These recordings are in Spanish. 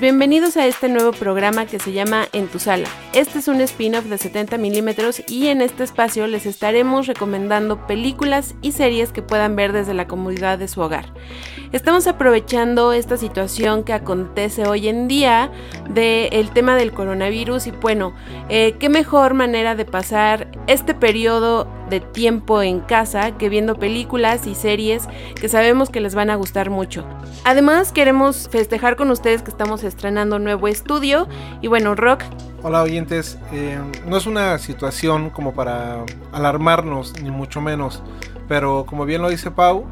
bienvenidos a este nuevo programa que se llama En tu sala. Este es un spin-off de 70 milímetros y en este espacio les estaremos recomendando películas y series que puedan ver desde la comodidad de su hogar. Estamos aprovechando esta situación que acontece hoy en día del tema del coronavirus y bueno, eh, qué mejor manera de pasar este periodo de tiempo en casa que viendo películas y series que sabemos que les van a gustar mucho. Además queremos festejar con ustedes que estamos estrenando nuevo estudio y bueno, Rock. Hola oyentes, eh, no es una situación como para alarmarnos ni mucho menos, pero como bien lo dice Pau,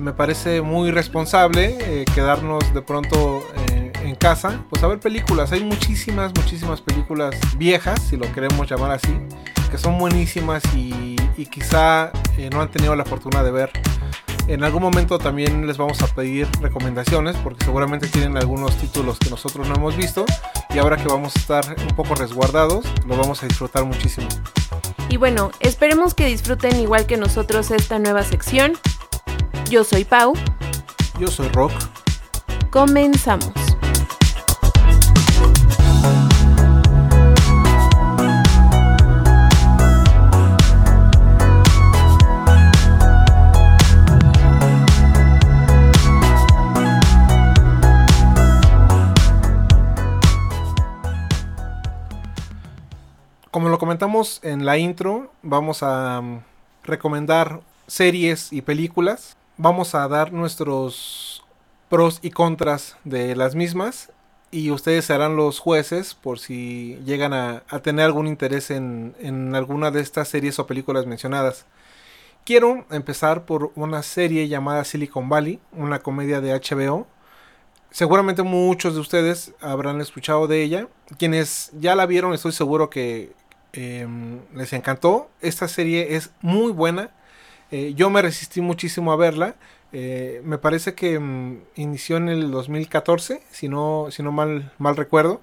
me parece muy responsable eh, quedarnos de pronto eh, en casa, pues a ver películas. Hay muchísimas, muchísimas películas viejas, si lo queremos llamar así, que son buenísimas y, quizá eh, no han tenido la fortuna de ver. En algún momento también les vamos a pedir recomendaciones porque seguramente tienen algunos títulos que nosotros no hemos visto y ahora que vamos a estar un poco resguardados lo vamos a disfrutar muchísimo. Y bueno, esperemos que disfruten igual que nosotros esta nueva sección. Yo soy Pau. Yo soy Rock. Comenzamos. Como lo comentamos en la intro, vamos a mm, recomendar series y películas. Vamos a dar nuestros pros y contras de las mismas y ustedes serán los jueces por si llegan a, tener algún interés en, en, alguna de estas series o películas mencionadas. Quiero empezar por una serie llamada Silicon Valley, una comedia de HBO. Seguramente muchos de ustedes habrán escuchado de ella. Quienes ya la vieron, estoy seguro que, Em, les encantó. Esta serie es muy buena. Eh, yo me resistí muchísimo a verla. Eh, me parece que em, inició en el 2014, si no, si no mal, mal recuerdo.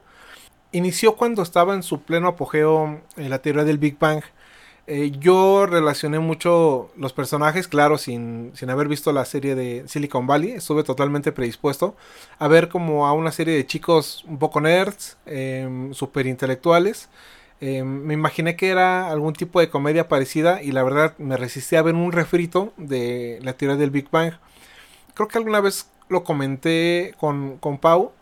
Inició cuando estaba en su pleno apogeo en la teoría del Big Bang. Eh, yo relacioné mucho los personajes, claro, sin, sin, haber visto la serie de Silicon Valley. Estuve totalmente predispuesto a ver como a una serie de chicos un poco nerds, eh, super intelectuales, eh, me imaginé que era algún tipo de comedia parecida y la verdad me resistí a ver un refrito de la teoría del Big Bang. Creo que alguna vez lo comenté con, con Pau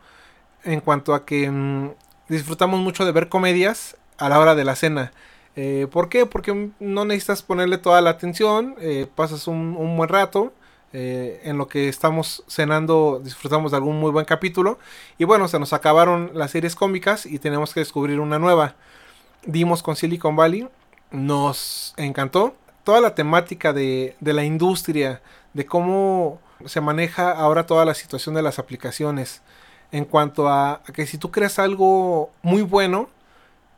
en cuanto a que mm, disfrutamos mucho de ver comedias a la hora de la cena. Eh, ¿Por qué? Porque no necesitas ponerle toda la atención, eh, pasas un, un, buen rato. en lo que estamos cenando disfrutamos de algún muy buen capítulo y bueno se nos acabaron las series cómicas y tenemos que descubrir una nueva dimos con Silicon Valley, nos encantó. Toda la temática de, la industria, de cómo se maneja ahora toda la situación de las aplicaciones, en cuanto a, que si tú creas algo muy bueno,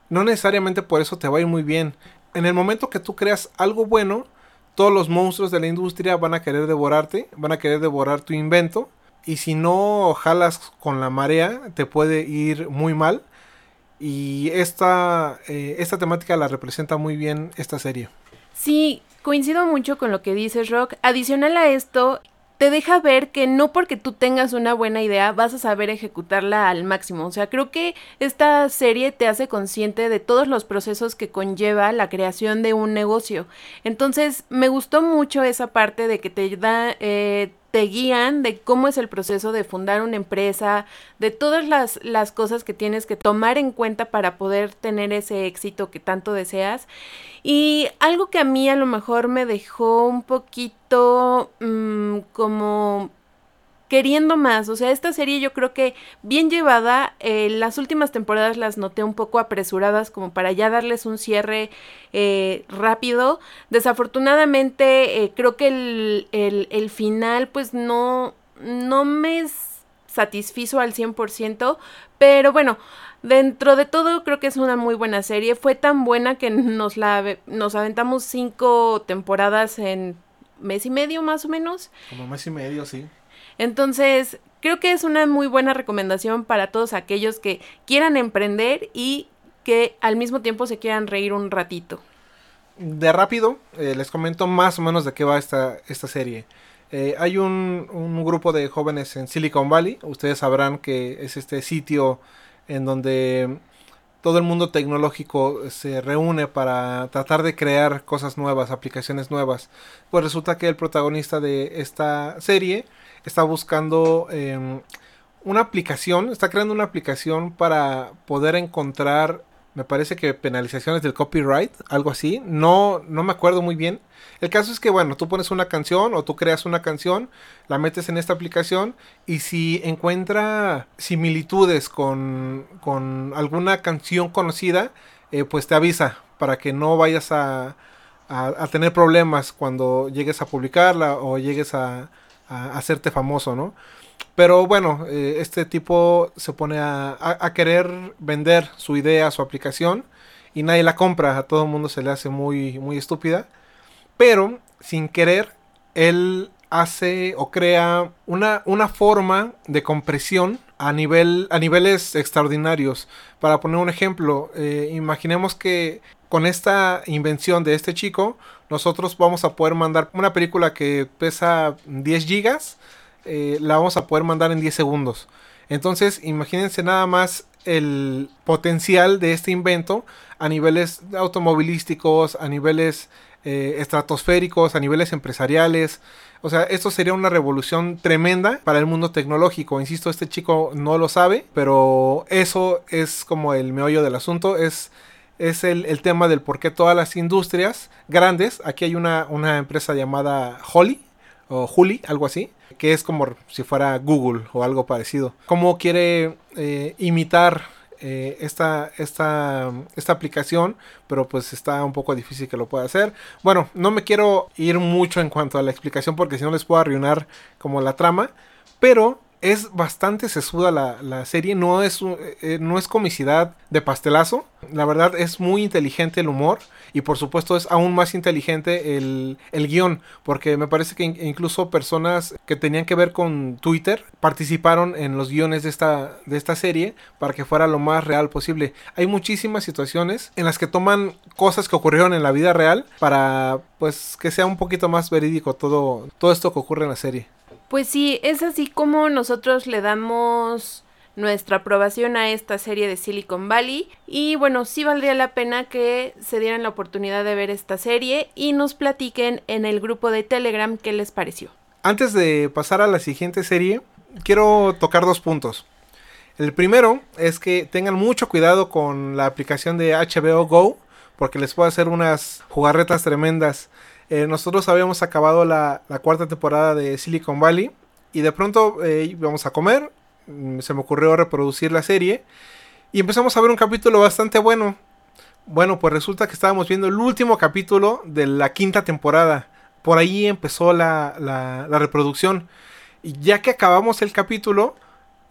no necesariamente por eso te va a ir muy bien. En el momento que tú creas algo bueno, todos los monstruos de la industria van a querer devorarte, van a querer devorar tu invento. Y si no jalas con la marea, te puede ir muy mal. Y esta, eh, esta temática la representa muy bien esta serie. Sí, coincido mucho con lo que dices, Rock. Adicional a esto, te deja ver que no porque tú tengas una buena idea vas a saber ejecutarla al máximo. O sea, creo que esta serie te hace consciente de todos los procesos que conlleva la creación de un negocio. Entonces, me gustó mucho esa parte de que te da... Eh, te guían de cómo es el proceso de fundar una empresa, de todas las, las, cosas que tienes que tomar en cuenta para poder tener ese éxito que tanto deseas. Y algo que a mí a lo mejor me dejó un poquito mm, como queriendo más. O sea, esta serie yo creo que bien llevada, eh, las últimas temporadas las noté un poco apresuradas como para ya darles un cierre eh, rápido. Desafortunadamente eh, creo que el, el, el, final pues no, no me satisfizo al 100%, pero bueno. Dentro de todo creo que es una muy buena serie. Fue tan buena que nos la nos aventamos cinco temporadas en mes y medio más o menos. Como mes y medio, sí. Entonces, creo que es una muy buena recomendación para todos aquellos que quieran emprender y que al mismo tiempo se quieran reír un ratito. De rápido, eh, les comento más o menos de qué va esta, esta serie. Eh, hay un, un, grupo de jóvenes en Silicon Valley. Ustedes sabrán que es este sitio en donde todo el mundo tecnológico se reúne para tratar de crear cosas nuevas, aplicaciones nuevas. Pues resulta que el protagonista de esta serie está buscando eh, una aplicación, está creando una aplicación para poder encontrar, me parece que penalizaciones del copyright, algo así. No, no me acuerdo muy bien. El caso es que, bueno, tú pones una canción o tú creas una canción, la metes en esta aplicación y si encuentra similitudes con, con alguna canción conocida, eh, pues te avisa para que no vayas a, a, tener problemas cuando llegues a publicarla o llegues a, hacerte famoso, ¿no? Pero bueno, eh, este tipo se pone a, a, querer vender su idea, su aplicación, y nadie la compra, a todo el mundo se le hace muy, muy estúpida. Pero, sin querer, él hace o crea una, una forma de compresión a, nivel, a niveles extraordinarios. Para poner un ejemplo, eh, imaginemos que con esta invención de este chico, nosotros vamos a poder mandar una película que pesa 10 gigas eh, la vamos a poder mandar en 10 segundos. Entonces, imagínense nada más el potencial de este invento a niveles automovilísticos, a niveles eh, estratosféricos, a niveles empresariales. O sea, esto sería una revolución tremenda para el mundo tecnológico. Insisto, este chico no lo sabe, pero eso es como el meollo del asunto. Es, es el, el tema del por qué todas las industrias grandes, aquí hay una, una empresa llamada Holly, o Juli, algo así, que es como si fuera Google o algo parecido. Cómo quiere eh, imitar eh, esta, esta, esta aplicación, pero pues está un poco difícil que lo pueda hacer. Bueno, no me quiero ir mucho en cuanto a la explicación porque si no les puedo arruinar como la trama, pero es bastante sesuda la, serie, no es, eh, no es comicidad de pastelazo, la verdad es muy inteligente el humor y por supuesto es aún más inteligente el, el guion, porque me parece que incluso personas que tenían que ver con Twitter participaron en los guiones de esta, de esta serie para que fuera lo más real posible. Hay muchísimas situaciones en las que toman cosas que ocurrieron en la vida real para pues que sea un poquito más verídico todo, todo esto que ocurre en la serie. Pues sí, es así como nosotros le damos nuestra aprobación a esta serie de Silicon Valley. Y bueno, sí valdría la pena que se dieran la oportunidad de ver esta serie y nos platiquen en el grupo de Telegram qué les pareció. Antes de pasar a la siguiente serie, quiero tocar dos puntos. El primero es que tengan mucho cuidado con la aplicación de HBO Go, porque les puede hacer unas jugarretas tremendas. Eh, nosotros habíamos acabado la, cuarta temporada de Silicon Valley y de pronto eh, íbamos a comer, mm, se me ocurrió reproducir la serie y empezamos a ver un capítulo bastante bueno. Bueno, pues resulta que estábamos viendo el último capítulo de la quinta temporada. Por ahí empezó la, reproducción. Y ya que acabamos el capítulo,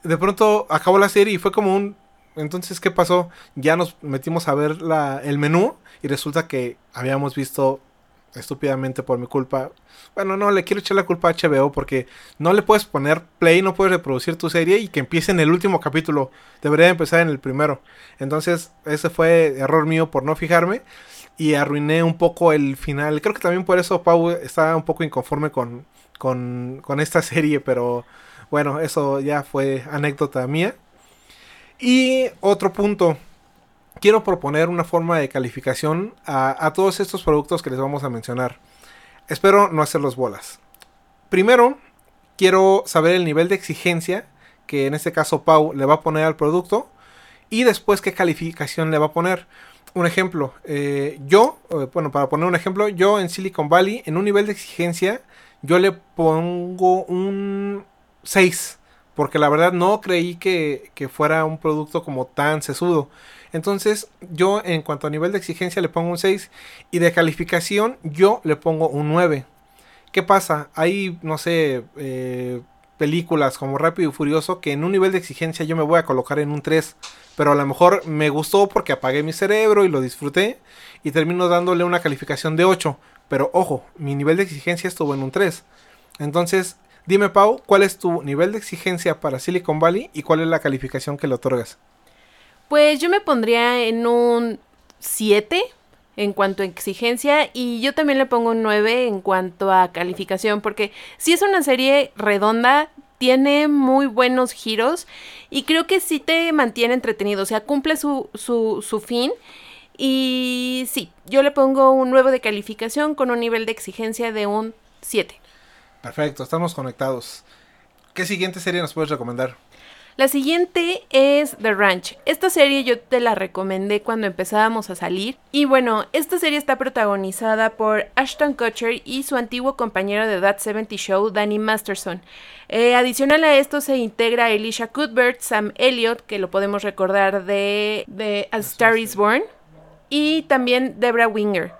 de pronto acabó la serie y fue como un... Entonces, ¿qué pasó? Ya nos metimos a ver el menú y resulta que habíamos visto estúpidamente por mi culpa. Bueno, no, le quiero echar la culpa a HBO porque no le puedes poner play, no puedes reproducir tu serie y que empiece en el último capítulo. Debería empezar en el primero. Entonces, ese fue error mío por no fijarme y arruiné un poco el final. Creo que también por eso Pau está un poco inconforme con, con, con esta serie, pero bueno, eso ya fue anécdota mía. Y otro punto, quiero proponer una forma de calificación a, todos estos productos que les vamos a mencionar. Espero no hacerlos bolas. Primero, quiero saber el nivel de exigencia que en este caso Pau le va a poner al producto y después qué calificación le va a poner. Un ejemplo, eh, yo, eh, bueno, para poner un ejemplo, yo en Silicon Valley, en un nivel de exigencia, yo le pongo un 6, porque la verdad no creí que, que fuera un producto como tan sesudo. Entonces, yo en cuanto a nivel de exigencia le pongo un 6 y de calificación yo le pongo un 9. ¿Qué pasa? Hay, no sé, eh, películas como Rápido y Furioso que en un nivel de exigencia yo me voy a colocar en un 3. Pero a lo mejor me gustó porque apagué mi cerebro y lo disfruté y termino dándole una calificación de 8. Pero ojo, mi nivel de exigencia estuvo en un 3. Entonces, dime Pau, ¿cuál es tu nivel de exigencia para Silicon Valley y cuál es la calificación que le otorgas? Pues yo me pondría en un 7. en cuanto a exigencia y yo también le pongo un 9 en cuanto a calificación porque si es una serie redonda, tiene muy buenos giros y creo que sí te mantiene entretenido, o sea, cumple su, su, su fin. Y sí, yo le pongo un 9 de calificación con un nivel de exigencia de un 7. Perfecto, estamos conectados. ¿Qué siguiente serie nos puedes recomendar? La siguiente es The Ranch. Esta serie yo te la recomendé cuando empezábamos a salir. Y bueno, esta serie está protagonizada por Ashton Kutcher y su antiguo compañero de That 70 Show, Danny Masterson. Eh, adicional a esto se integra Elisha Cuthbert, Sam Elliott, que lo podemos recordar de, de A Star is Born, y también Debra Winger.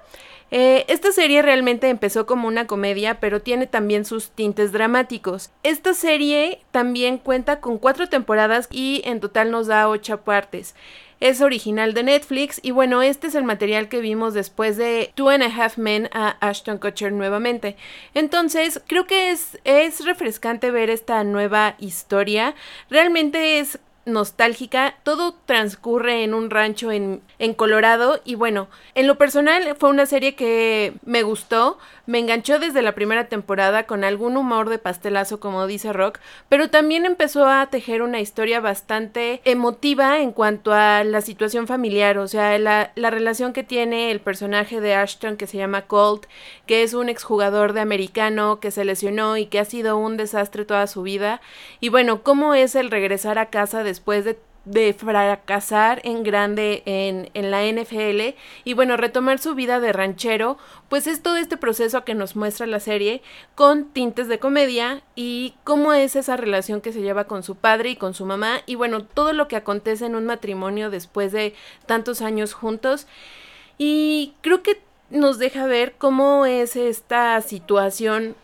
Eh, esta serie realmente empezó como una comedia, pero tiene también sus tintes dramáticos. Esta serie también cuenta con cuatro temporadas y en total nos da ocho partes. Es original de Netflix y bueno, este es el material que vimos después de Two and a Half Men a Ashton Kutcher nuevamente. Entonces, creo que es, es refrescante ver esta nueva historia. Realmente es nostálgica. Todo transcurre en un rancho en, en, Colorado y bueno, en lo personal fue una serie que me gustó, me enganchó desde la primera temporada con algún humor de pastelazo como dice Rock, pero también empezó a tejer una historia bastante emotiva en cuanto a la situación familiar, o sea, la, la relación que tiene el personaje de Ashton que se llama Colt, que es un exjugador de americano que se lesionó y que ha sido un desastre toda su vida, y bueno, cómo es el regresar a casa después de fracasar en grande en, en, la NFL y bueno, retomar su vida de ranchero, pues es todo este proceso que nos muestra la serie con tintes de comedia y cómo es esa relación que se lleva con su padre y con su mamá y bueno, todo lo que acontece en un matrimonio después de tantos años juntos. Y creo que nos deja ver cómo es esta situación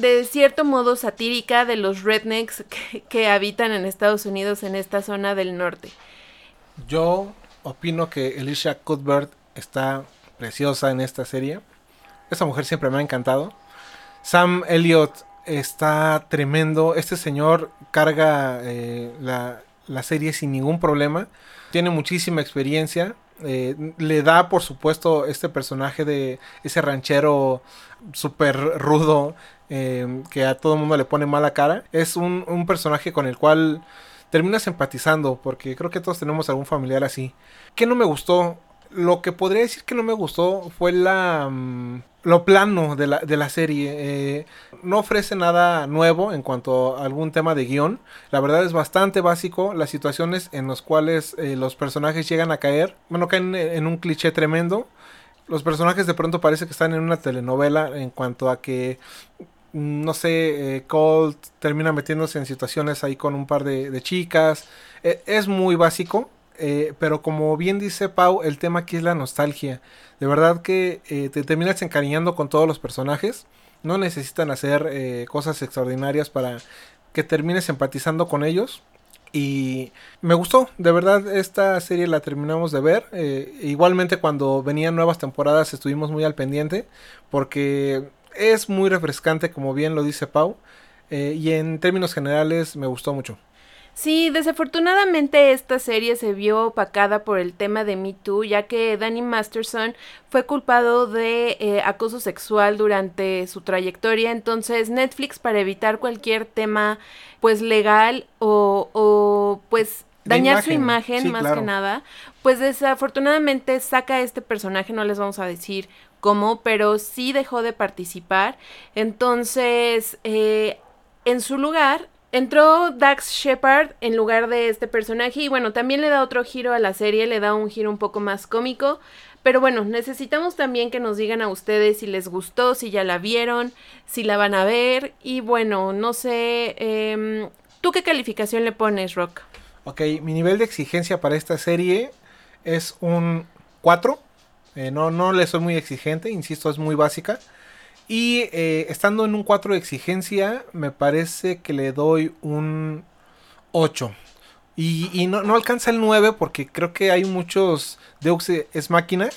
de cierto modo satírica de los rednecks que, habitan en Estados Unidos en esta zona del norte. Yo opino que Alicia Cuthbert está preciosa en esta serie. Esa mujer siempre me ha encantado. Sam Elliott está tremendo. Este señor carga eh, la, la, serie sin ningún problema. Tiene muchísima experiencia. Eh, le da, por supuesto, este personaje de ese ranchero súper rudo Em, que a todo el mundo le pone mala cara. Es un, personaje con el cual terminas empatizando, porque creo que todos tenemos algún familiar así. ¿Qué no me gustó? Lo que podría decir que no me gustó fue la... Mm, lo plano de la, de la serie. Eh, no ofrece nada nuevo en cuanto a algún tema de guion. La verdad es bastante básico. Las situaciones en las cuales eh, los personajes llegan a caer. Bueno, caen en un cliché tremendo los personajes de pronto parece que están en una telenovela en cuanto a que no sé, eh, Colt termina metiéndose en situaciones ahí con un par de, chicas. E, es muy básico, eh, pero como bien dice Pau, el tema aquí es la nostalgia. De verdad que eh, te terminas encariñando con todos los personajes. No necesitan hacer cosas extraordinarias para que termines empatizando con ellos. Y me gustó, de verdad esta serie la terminamos de ver. igualmente cuando venían nuevas temporadas estuvimos muy al pendiente porque es muy refrescante, como bien lo dice Pau. Eh, y en términos generales me gustó mucho. Sí, desafortunadamente esta serie se vio opacada por el tema de Me Too, ya que Danny Masterson fue culpado de eh, acoso sexual durante su trayectoria. Entonces Netflix, para evitar cualquier tema pues legal o, o pues dañar su imagen más que nada, pues desafortunadamente saca este personaje, no les vamos a decir cómo, pero sí dejó de participar. Entonces, eh, en su lugar, entró Dax Shepard en lugar de este personaje y bueno, también le da otro giro a la serie, le da un giro un poco más cómico. Pero bueno, necesitamos también que nos digan a ustedes si les gustó, si ya la vieron, si la van a ver. Y bueno, no sé, em, ¿tú qué calificación le pones, Rock? Ok, mi nivel de exigencia para esta serie es un 4. Eh, no, no le soy muy exigente, insisto, es muy básica. Y eh, estando en un 4 de exigencia, me parece que le doy un 8. Y, no, alcanza el 9 porque creo que hay muchos Deux es máquina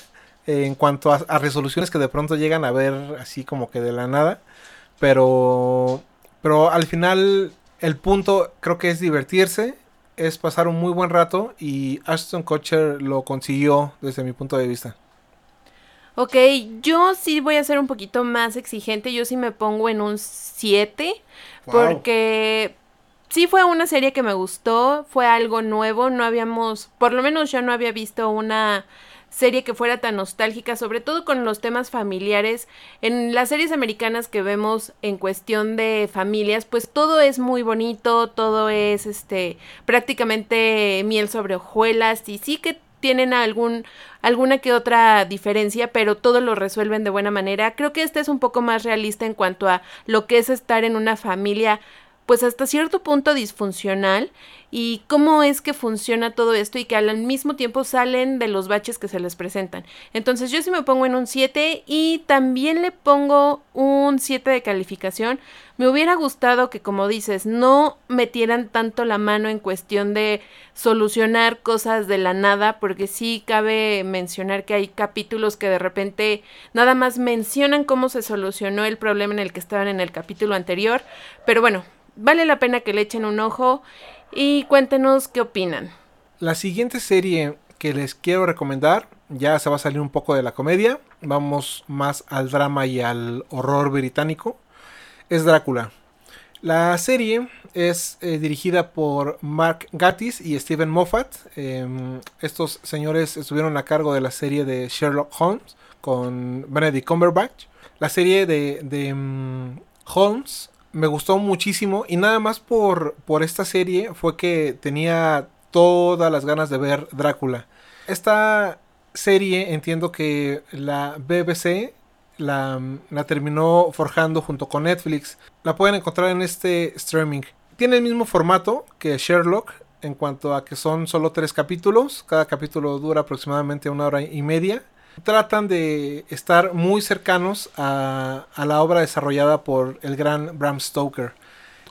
eh, en cuanto a, a, resoluciones que de pronto llegan a ver así como que de la nada. Pero, pero al final el punto creo que es divertirse es pasar un muy buen rato y Ashton Kutcher lo consiguió desde mi punto de vista. Ok, yo sí voy a ser un poquito más exigente, yo sí me pongo en un 7, porque sí fue una serie que me gustó, fue algo nuevo, no habíamos, por lo menos yo no había visto una serie que fuera tan nostálgica, sobre todo con los temas familiares. En las series americanas que vemos en cuestión de familias, pues todo es muy bonito, todo es este prácticamente miel sobre hojuelas y sí que tienen algún alguna que otra diferencia, pero todo lo resuelven de buena manera. Creo que este es un poco más realista en cuanto a lo que es estar en una familia pues hasta cierto punto disfuncional y cómo es que funciona todo esto y que al mismo tiempo salen de los baches que se les presentan. Entonces yo sí me pongo en un 7 y también le pongo un 7 de calificación. Me hubiera gustado que, como dices, no metieran tanto la mano en cuestión de solucionar cosas de la nada, porque sí cabe mencionar que hay capítulos que de repente nada más mencionan cómo se solucionó el problema en el que estaban en el capítulo anterior. Pero bueno, vale la pena que le echen un ojo y cuéntenos qué opinan. La siguiente serie que les quiero recomendar ya se va a salir un poco de la comedia, vamos más al drama y al horror británico, es Drácula. La serie es eh, dirigida por Mark Gatiss y Stephen Moffat. Em, estos señores estuvieron a cargo de la serie de Sherlock Holmes con Benedict Cumberbatch. La serie de, mm, Holmes me gustó muchísimo y nada más por, por esta serie fue que tenía todas las ganas de ver Drácula. Esta serie entiendo que la BBC la, terminó forjando junto con Netflix. La pueden encontrar en este streaming. Tiene el mismo formato que Sherlock en cuanto a que son solo tres capítulos. Cada capítulo dura aproximadamente una hora y media tratan de estar muy cercanos a, la obra desarrollada por el gran Bram Stoker.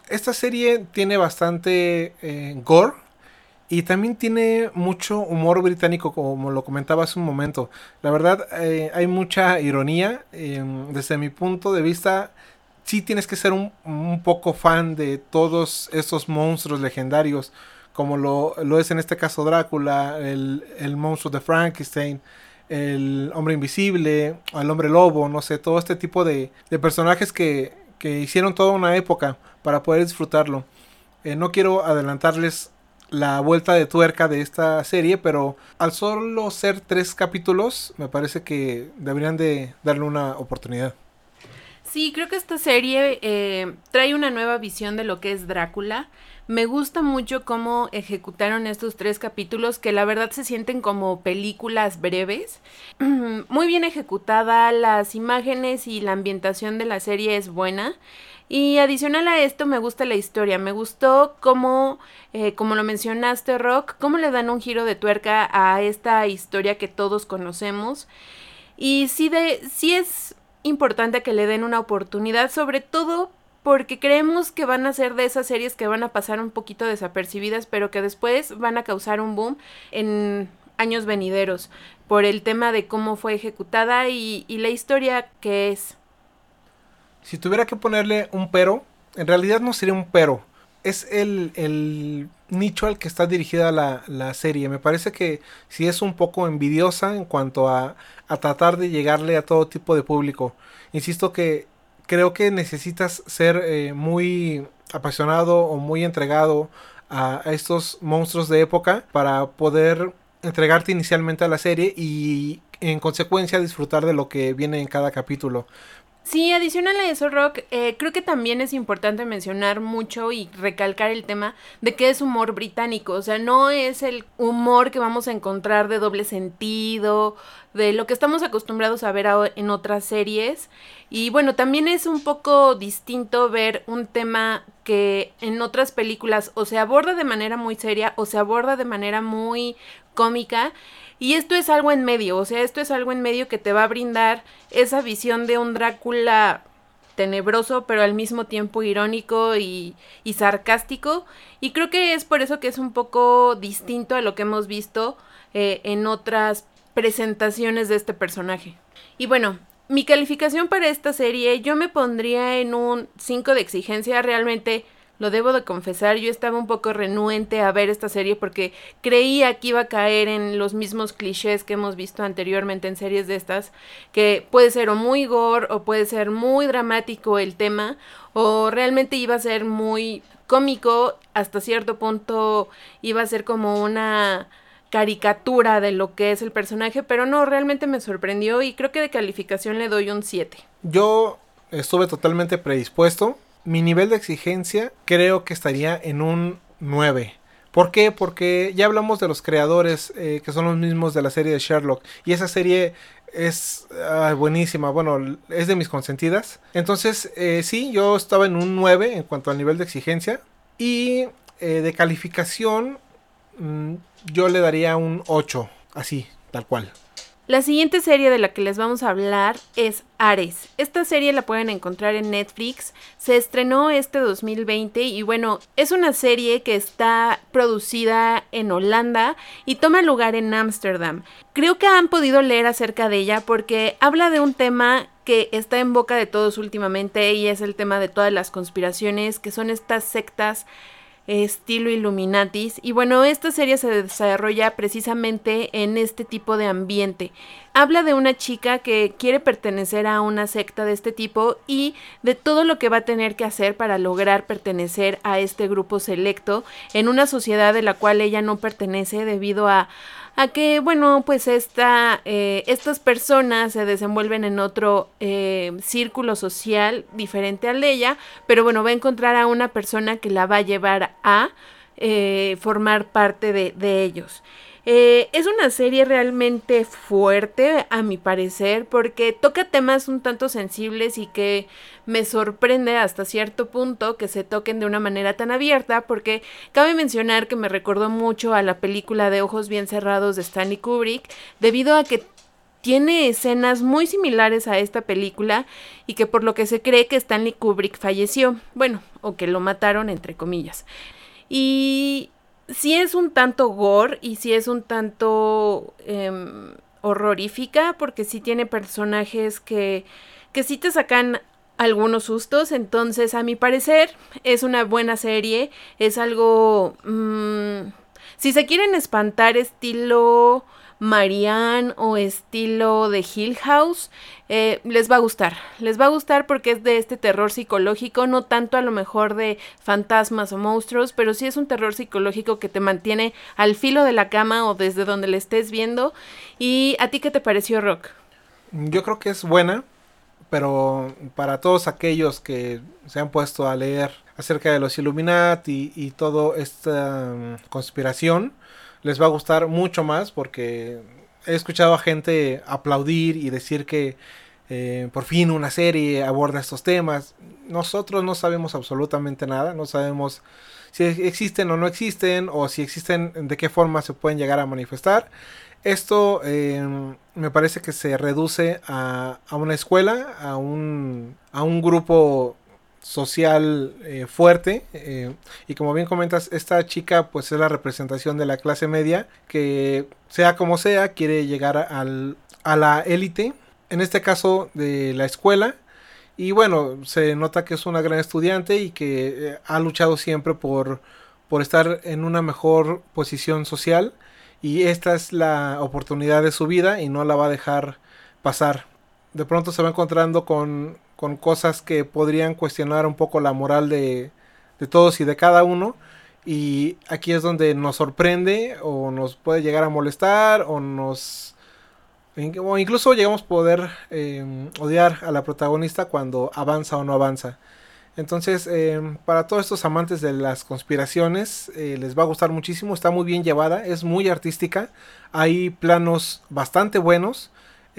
Esta serie tiene bastante eh, gore y también tiene mucho humor británico, como lo comentaba hace un momento. La verdad, eh, hay mucha ironía. Em, desde mi punto de vista, sí tienes que ser un, poco fan de todos estos monstruos legendarios, como lo, es en este caso Drácula, el, el monstruo de Frankenstein el hombre invisible, el hombre lobo, no sé, todo este tipo de, personajes que, hicieron toda una época para poder disfrutarlo. Eh, no quiero adelantarles la vuelta de tuerca de esta serie, pero al solo ser tres capítulos, me parece que deberían de darle una oportunidad. Sí, creo que esta serie eh, trae una nueva visión de lo que es Drácula. Me gusta mucho cómo ejecutaron estos tres capítulos que la verdad se sienten como películas breves. Muy bien ejecutada, las imágenes y la ambientación de la serie es buena. Y adicional a esto me gusta la historia, me gustó cómo, eh, como lo mencionaste Rock, cómo le dan un giro de tuerca a esta historia que todos conocemos. Y sí, de, sí es importante que le den una oportunidad, sobre todo porque creemos que van a ser de esas series que van a pasar un poquito desapercibidas, pero que después van a causar un boom en años venideros por el tema de cómo fue ejecutada y, la historia que es. Si tuviera que ponerle un pero, en realidad no sería un pero, es el, nicho al que está dirigida la, serie. Me parece que sí es un poco envidiosa en cuanto a, a tratar de llegarle a todo tipo de público. Insisto que creo que necesitas ser eh, muy apasionado o muy entregado a, estos monstruos de época para poder entregarte inicialmente a la serie y en consecuencia disfrutar de lo que viene en cada capítulo. Sí, adicional a eso, Rock, eh, creo que también es importante mencionar mucho y recalcar el tema de que es humor británico, o sea, no es el humor que vamos a encontrar de doble sentido, de lo que estamos acostumbrados a ver en otras series. Y bueno, también es un poco distinto ver un tema que en otras películas o se aborda de manera muy seria o se aborda de manera muy cómica. Y esto es algo en medio, o sea, esto es algo en medio que te va a brindar esa visión de un Drácula tenebroso, pero al mismo tiempo irónico y, y, sarcástico. Y creo que es por eso que es un poco distinto a lo que hemos visto eh, en otras presentaciones de este personaje. Y bueno, mi calificación para esta serie yo me pondría en un 5 de exigencia. Realmente Lo debo de confesar, yo estaba un poco renuente a ver esta serie porque creía que iba a caer en los mismos clichés que hemos visto anteriormente en series de estas, que puede ser o muy gore o puede ser muy dramático el tema o realmente iba a ser muy cómico, hasta cierto punto iba a ser como una caricatura de lo que es el personaje, pero no, realmente me sorprendió y creo que de calificación le doy un 7. Yo estuve totalmente predispuesto mi nivel de exigencia creo que estaría en un 9. ¿Por qué? Porque ya hablamos de los creadores eh, que son los mismos de la serie de Sherlock. Y esa serie es buenísima. Bueno, es de mis consentidas. Entonces, eh, sí, yo estaba en un 9 en cuanto al nivel de exigencia. Y eh, de calificación, mm, yo le daría un 8. Así, tal cual. La siguiente serie de la que les vamos a hablar es Ares. Esta serie la pueden encontrar en Netflix. Se estrenó este 2020 y bueno, es una serie que está producida en Holanda y toma lugar en Ámsterdam. Creo que han podido leer acerca de ella porque habla de un tema que está en boca de todos últimamente y es el tema de todas las conspiraciones, que son estas sectas estilo Illuminatis. Y bueno, esta serie se desarrolla precisamente en este tipo de ambiente. Habla de una chica que quiere pertenecer a una secta de este tipo y de todo lo que va a tener que hacer para lograr pertenecer a este grupo selecto en una sociedad de la cual ella no pertenece debido a a que, bueno, pues esta, eh, estas personas se desenvuelven en otro eh, círculo social diferente al de ella, pero bueno, va a encontrar a una persona que la va a llevar a eh, formar parte de, de ellos. Eh, es una serie realmente fuerte, a mi parecer, porque toca temas un tanto sensibles y que me sorprende hasta cierto punto que se toquen de una manera tan abierta, porque cabe mencionar que me recordó mucho a la película de Ojos Bien Cerrados de Stanley Kubrick, debido a que tiene escenas muy similares a esta película y que por lo que se cree que Stanley Kubrick falleció, bueno, o que lo mataron entre comillas. Y sí es un tanto gore y sí es un tanto em, horrorífica porque sí tiene personajes que, que sí te sacan algunos sustos, entonces a mi parecer es una buena serie, es algo... Mm, si se quieren espantar estilo Marianne o estilo de Hill House, eh, les va a gustar. Les va a gustar porque es de este terror psicológico, no tanto a lo mejor de fantasmas o monstruos, pero sí es un terror psicológico que te mantiene al filo de la cama o desde donde le estés viendo. ¿Y a ti qué te pareció, Rock? Yo creo que es buena, pero para todos aquellos que se han puesto a leer acerca de los Illuminati y, toda esta mm, conspiración, les va a gustar mucho más porque he escuchado a gente aplaudir y decir que eh, por fin una serie aborda estos temas. Nosotros no sabemos absolutamente nada, no sabemos si existen o no existen o si existen de qué forma se pueden llegar a manifestar. Esto eh, me parece que se reduce a, a, una escuela, a un, a un grupo social eh, fuerte eh, y como bien comentas esta chica pues es la representación de la clase media que sea como sea quiere llegar al, a la élite en este caso de la escuela y bueno se nota que es una gran estudiante y que eh, ha luchado siempre por por estar en una mejor posición social y esta es la oportunidad de su vida y no la va a dejar pasar. De pronto se va encontrando con con cosas que podrían cuestionar un poco la moral de, de todos y de cada uno. Y aquí es donde nos sorprende o nos puede llegar a molestar o nos... O incluso llegamos a poder em, odiar a la protagonista cuando avanza o no avanza. Entonces, em, para todos estos amantes de las conspiraciones, eh, les va a gustar muchísimo. Está muy bien llevada, es muy artística. Hay planos bastante buenos.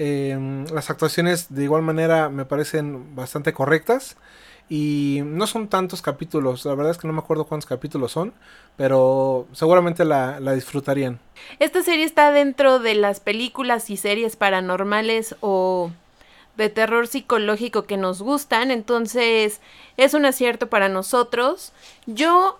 Em, las actuaciones de igual manera me parecen bastante correctas. Y no son tantos capítulos, la verdad es que no me acuerdo cuántos capítulos son, pero seguramente la, la, disfrutarían. Esta serie está dentro de las películas y series paranormales o de terror psicológico que nos gustan, entonces es un acierto para nosotros. Yo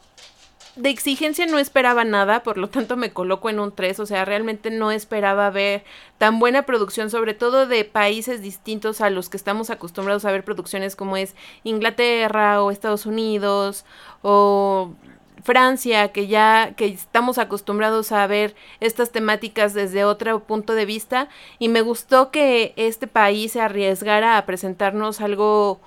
de exigencia no esperaba nada, por lo tanto me coloco en un 3, o sea, realmente no esperaba ver tan buena producción, sobre todo de países distintos a los que estamos acostumbrados a ver producciones como es Inglaterra o Estados Unidos o Francia, que ya que estamos acostumbrados a ver estas temáticas desde otro punto de vista. Y me gustó que este país se arriesgara a presentarnos algo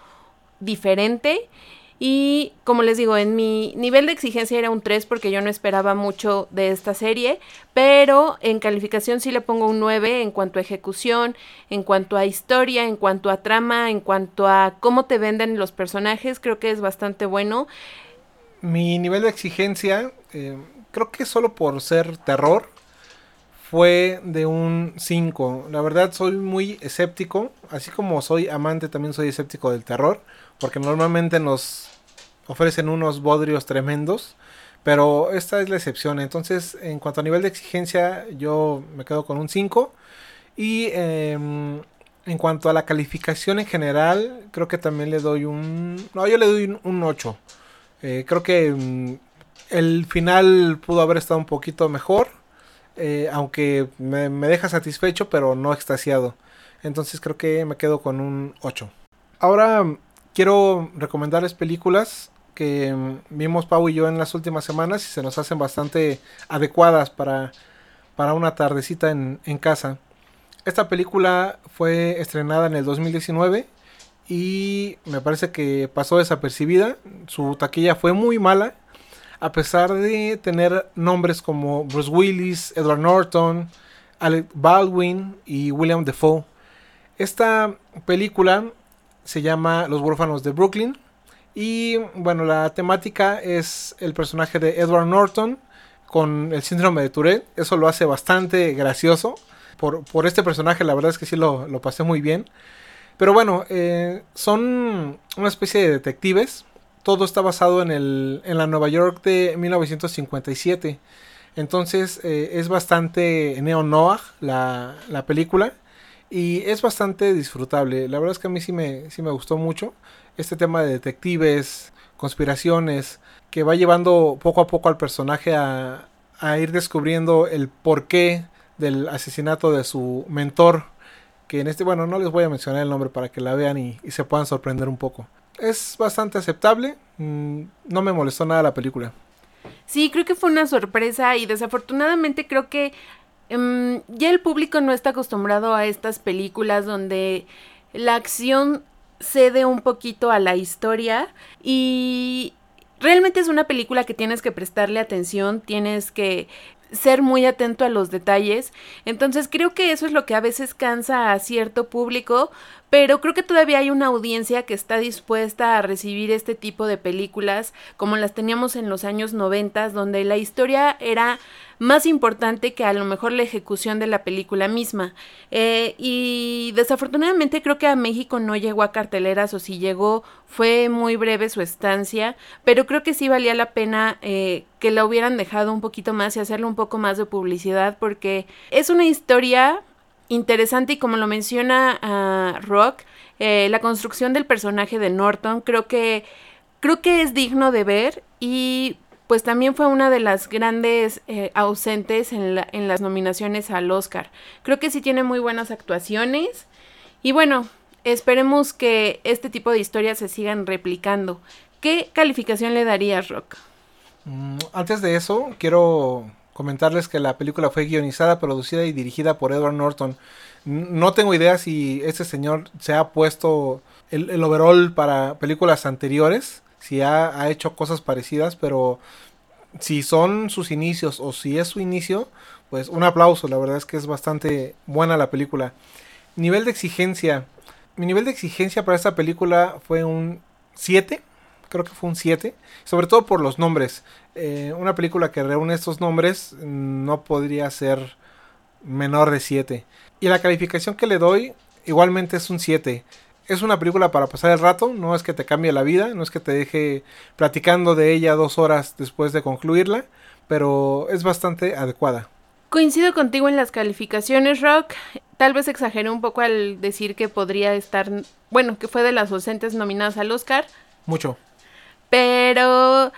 diferente y como les digo, en mi nivel de exigencia era un 3 porque yo no esperaba mucho de esta serie, pero en calificación sí le pongo un 9 en cuanto a ejecución, en cuanto a historia, en cuanto a trama, en cuanto a cómo te venden los personajes, creo que es bastante bueno. Mi nivel de exigencia, eh, creo que solo por ser terror, fue de un 5. La verdad soy muy escéptico, así como soy amante también soy escéptico del terror, porque normalmente nos ofrecen unos bodrios tremendos, pero esta es la excepción. Entonces, en cuanto a nivel de exigencia, yo me quedo con un 5. Y em, en cuanto a la calificación en general, creo que también le doy un... No, yo le doy un, 8. Eh, creo que mm, el final pudo haber estado un poquito mejor. Eh, aunque me, me, deja satisfecho, pero no extasiado. Entonces creo que me quedo con un 8. Ahora quiero recomendarles películas que mm, vimos Pau y yo en las últimas semanas y se nos hacen bastante adecuadas para, para una tardecita en, en casa. Esta película fue estrenada en el 2019 y me parece que pasó desapercibida. Su taquilla fue muy mala, a pesar de tener nombres como Bruce Willis, Edward Norton, Alec Baldwin y William Defoe. Esta película se llama Los huérfanos de Brooklyn y bueno, la temática es el personaje de Edward Norton con el síndrome de Tourette. Eso lo hace bastante gracioso. Por, por este personaje, la verdad es que sí lo, lo pasé muy bien. Pero bueno, eh, son una especie de detectives. Todo está basado en, el, en la Nueva York de 1957. Entonces eh, es bastante neo-noir la, la película. Y es bastante disfrutable. La verdad es que a mí sí me, sí me gustó mucho este tema de detectives, conspiraciones, que va llevando poco a poco al personaje a, a ir descubriendo el porqué del asesinato de su mentor. Que en este, bueno, no les voy a mencionar el nombre para que la vean y, se puedan sorprender un poco. Es bastante aceptable, mm, no me molestó nada la película. Sí, creo que fue una sorpresa y desafortunadamente creo que um, ya el público no está acostumbrado a estas películas donde la acción cede un poquito a la historia y realmente es una película que tienes que prestarle atención, tienes que ser muy atento a los detalles. Entonces creo que eso es lo que a veces cansa a cierto público, pero creo que todavía hay una audiencia que está dispuesta a recibir este tipo de películas como las teníamos en los años 90, donde la historia era más importante que a lo mejor la ejecución de la película misma. Eh, y desafortunadamente creo que a México no llegó a carteleras o si llegó fue muy breve su estancia, pero creo que sí valía la pena eh, que la hubieran dejado un poquito más y hacerle un poco más de publicidad porque es una historia interesante y como lo menciona uh, Rock, eh, la construcción del personaje de Norton creo que creo que es digno de ver y pues también fue una de las grandes eh, ausentes en, la, en las nominaciones al Oscar. Creo que sí tiene muy buenas actuaciones y bueno, esperemos que este tipo de historias se sigan replicando. ¿Qué calificación le darías, Rock? Mm, antes de eso, quiero comentarles que la película fue guionizada, producida y dirigida por Edward Norton. No tengo idea si este señor se ha puesto el, overall para películas anteriores, si ha, ha, hecho cosas parecidas, pero si son sus inicios o si es su inicio, pues un aplauso, la verdad es que es bastante buena la película. Nivel de exigencia. Mi nivel de exigencia para esta película fue un 7 creo que fue un 7, sobre todo por los nombres. Eh, una película que reúne estos nombres no podría ser menor de 7. Y la calificación que le doy igualmente es un 7. Es una película para pasar el rato, no es que te cambie la vida, no es que te deje platicando de ella dos horas después de concluirla, pero es bastante adecuada. Coincido contigo en las calificaciones, Rock. Tal vez exageré un poco al decir que podría estar, bueno, que fue de las docentes nominadas al Oscar. Mucho. Pero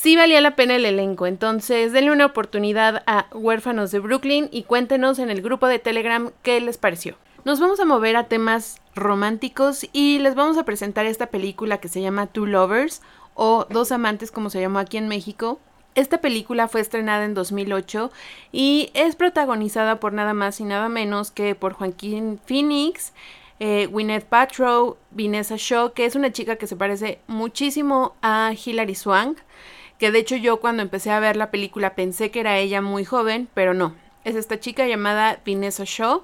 sí valía la pena el elenco. Entonces, denle una oportunidad a Huérfanos de Brooklyn y cuéntenos en el grupo de Telegram qué les pareció. Nos vamos a mover a temas románticos y les vamos a presentar esta película que se llama Two Lovers o Dos Amantes como se llamó aquí en México. Esta película fue estrenada en 2008 y es protagonizada por nada más y nada menos que por Joaquín Phoenix, eh, Gwyneth Paltrow, Vanessa Shaw, que es una chica que se parece muchísimo a Hilary Swank, que de hecho yo cuando empecé a ver la película pensé que era ella muy joven, pero no, es esta chica llamada Vanessa Shaw.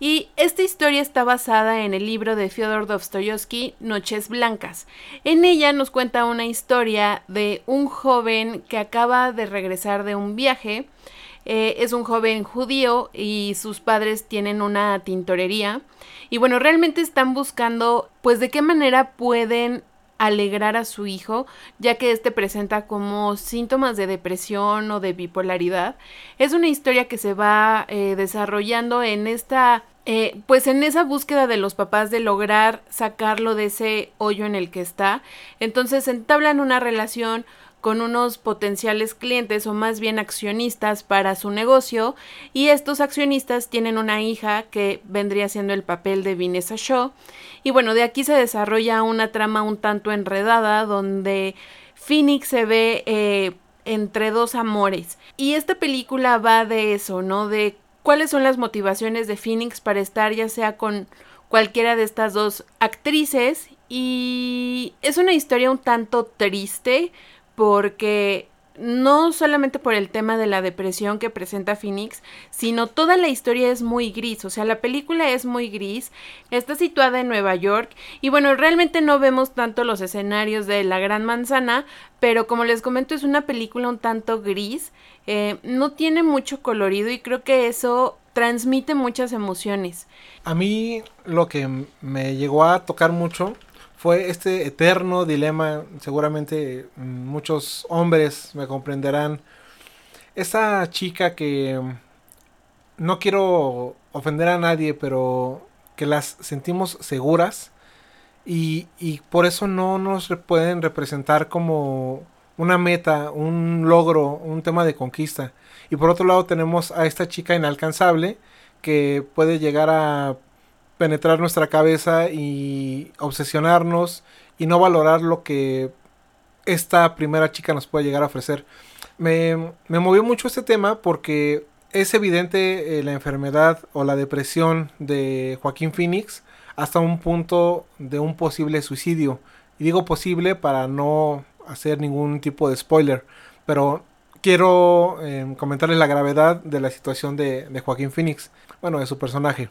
Y esta historia está basada en el libro de Fyodor Dostoyevsky, Noches Blancas. En ella nos cuenta una historia de un joven que acaba de regresar de un viaje. Eh, es un joven judío y sus padres tienen una tintorería. Y bueno, realmente están buscando, pues, de qué manera pueden alegrar a su hijo, ya que este presenta como síntomas de depresión o de bipolaridad. Es una historia que se va eh, desarrollando en esta eh, pues en esa búsqueda de los papás de lograr sacarlo de ese hoyo en el que está, entonces entablan una relación con unos potenciales clientes o más bien accionistas para su negocio y estos accionistas tienen una hija que vendría siendo el papel de Vanessa Shaw. Y bueno de aquí se desarrolla una trama un tanto enredada donde Phoenix se ve eh, entre dos amores. Y esta película va de eso no de cuáles son las motivaciones de Phoenix para estar ya sea con cualquiera de estas dos actrices. Y es una historia un tanto triste porque no solamente por el tema de la depresión que presenta Phoenix, sino toda la historia es muy gris, o sea, la película es muy gris, está situada en Nueva York y bueno, realmente no vemos tanto los escenarios de la Gran Manzana, pero como les comento es una película un tanto gris, eh, no tiene mucho colorido y creo que eso transmite muchas emociones. A mí lo que me llegó a tocar mucho fue este eterno dilema, seguramente mm, muchos hombres me comprenderán, esa chica que mm, no quiero ofender a nadie, pero que las sentimos seguras y, y por eso no nos pueden representar como una meta, un logro, un tema de conquista. Y por otro lado tenemos a esta chica inalcanzable que puede llegar a penetrar nuestra cabeza y obsesionarnos y no valorar lo que esta primera chica nos puede llegar a ofrecer. Me, movió mucho este tema porque es evidente eh, la enfermedad o la depresión de Joaquín Phoenix hasta un punto de un posible suicidio. Y digo posible para no hacer ningún tipo de spoiler, pero quiero eh, comentarles la gravedad de la situación de, de Joaquín Phoenix, bueno, de su personaje.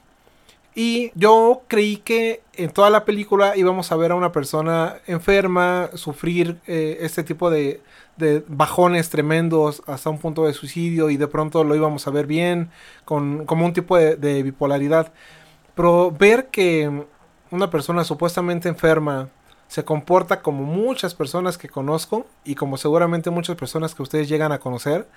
Y yo creí que en toda la película íbamos a ver a una persona enferma, sufrir eh, este tipo de, bajones tremendos hasta un punto de suicidio y de pronto lo íbamos a ver bien, con, como un tipo de, bipolaridad. Pero ver que una persona supuestamente enferma se comporta como muchas personas que conozco y como seguramente muchas personas que ustedes llegan a conocer,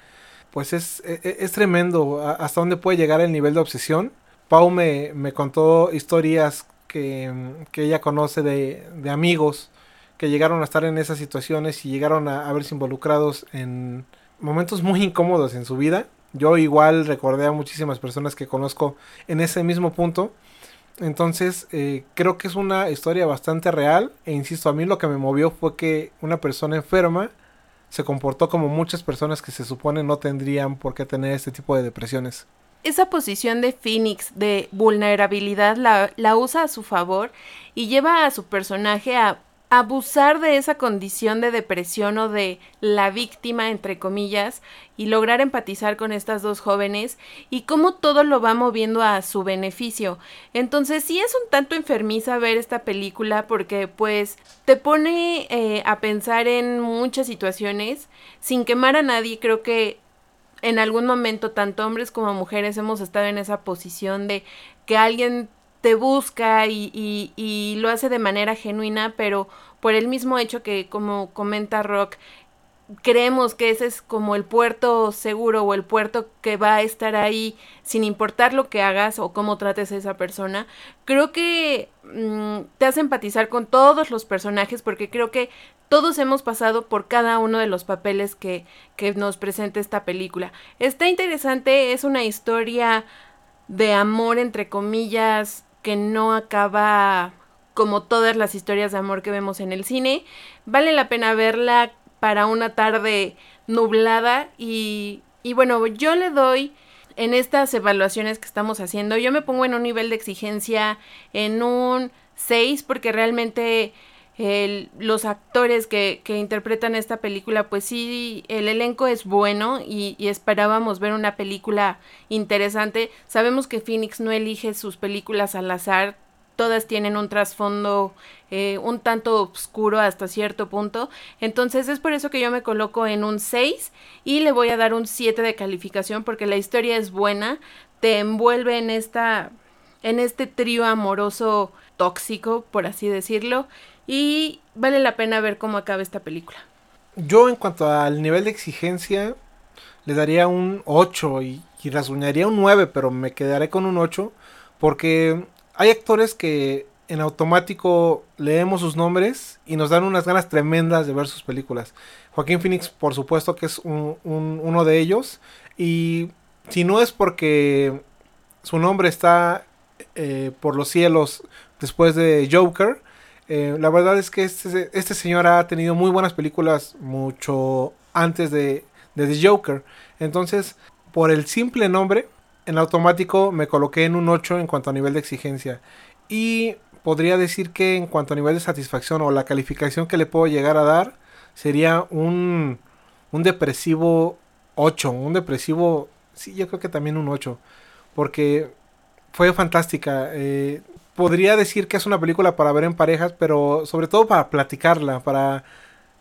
pues es, es, e, es tremendo hasta dónde puede llegar el nivel de obsesión Pau me, contó historias que, ella conoce de, amigos que llegaron a estar en esas situaciones y llegaron a, verse involucrados en momentos muy incómodos en su vida. Yo igual recordé a muchísimas personas que conozco en ese mismo punto. Entonces eh, creo que es una historia bastante real e insisto, a mí lo que me movió fue que una persona enferma se comportó como muchas personas que se supone no tendrían por qué tener este tipo de depresiones esa posición de Phoenix de vulnerabilidad la, la, usa a su favor y lleva a su personaje a abusar de esa condición de depresión o de la víctima, entre comillas, y lograr empatizar con estas dos jóvenes y cómo todo lo va moviendo a su beneficio. Entonces sí es un tanto enfermiza ver esta película porque pues te pone eh, a pensar en muchas situaciones sin quemar a nadie. Creo que en algún momento, tanto hombres como mujeres, hemos estado en esa posición de que alguien te busca y, y, lo hace de manera genuina, pero por el mismo hecho que, como comenta Rock, creemos que ese es como el puerto seguro o el puerto que va a estar ahí sin importar lo que hagas o cómo trates a esa persona, creo que mm, te hace empatizar con todos los personajes porque creo que todos hemos pasado por cada uno de los papeles que, que nos presenta esta película. Está interesante, es una historia de amor entre comillas que no acaba como todas las historias de amor que vemos en el cine. Vale la pena verla para una tarde nublada y, y bueno, yo le doy en estas evaluaciones que estamos haciendo, yo me pongo en un nivel de exigencia en un 6 porque realmente los actores que, que, interpretan esta película, pues sí, el elenco es bueno y, y, esperábamos ver una película interesante. Sabemos que Phoenix no elige sus películas al azar, todas tienen un trasfondo eh, un tanto oscuro hasta cierto punto. Entonces es por eso que yo me coloco en un 6 y le voy a dar un 7 de calificación porque la historia es buena, te envuelve en esta en este trío amoroso tóxico, por así decirlo, y vale la pena ver cómo acaba esta película. Yo en cuanto al nivel de exigencia le daría un 8 y, y rasguñaría un 9, pero me quedaré con un 8 porque hay actores que en automático leemos sus nombres y nos dan unas ganas tremendas de ver sus películas. Joaquín Phoenix, por supuesto que es uno de ellos. Y si no es porque su nombre está eh, por los cielos después de Joker, eh, la verdad es que este, este, señor ha tenido muy buenas películas mucho antes de, de The Joker. Entonces, por el simple nombre, en automático me coloqué en un 8 en cuanto a nivel de exigencia. Y podría decir que en cuanto a nivel de satisfacción o la calificación que le puedo llegar a dar sería un, un depresivo 8, un depresivo, sí, yo creo que también un 8, porque fue fantástica. Eh, podría decir que es una película para ver en parejas, pero sobre todo para platicarla, para,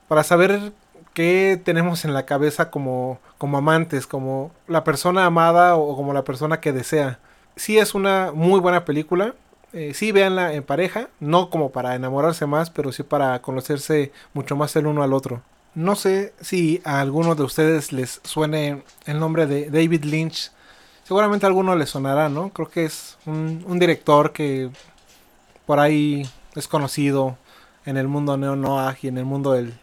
para saber qué tenemos en la cabeza como, como amantes, como la persona amada o como la persona que desea. Sí es una muy buena película, eh, sí véanla en pareja, no como para enamorarse más, pero sí para conocerse mucho más el uno al otro. No sé si a alguno de ustedes les suene el nombre de David Lynch. Seguramente a alguno les sonará, ¿no? Creo que es un, director que por ahí es conocido en el mundo neo-noir y en el mundo del,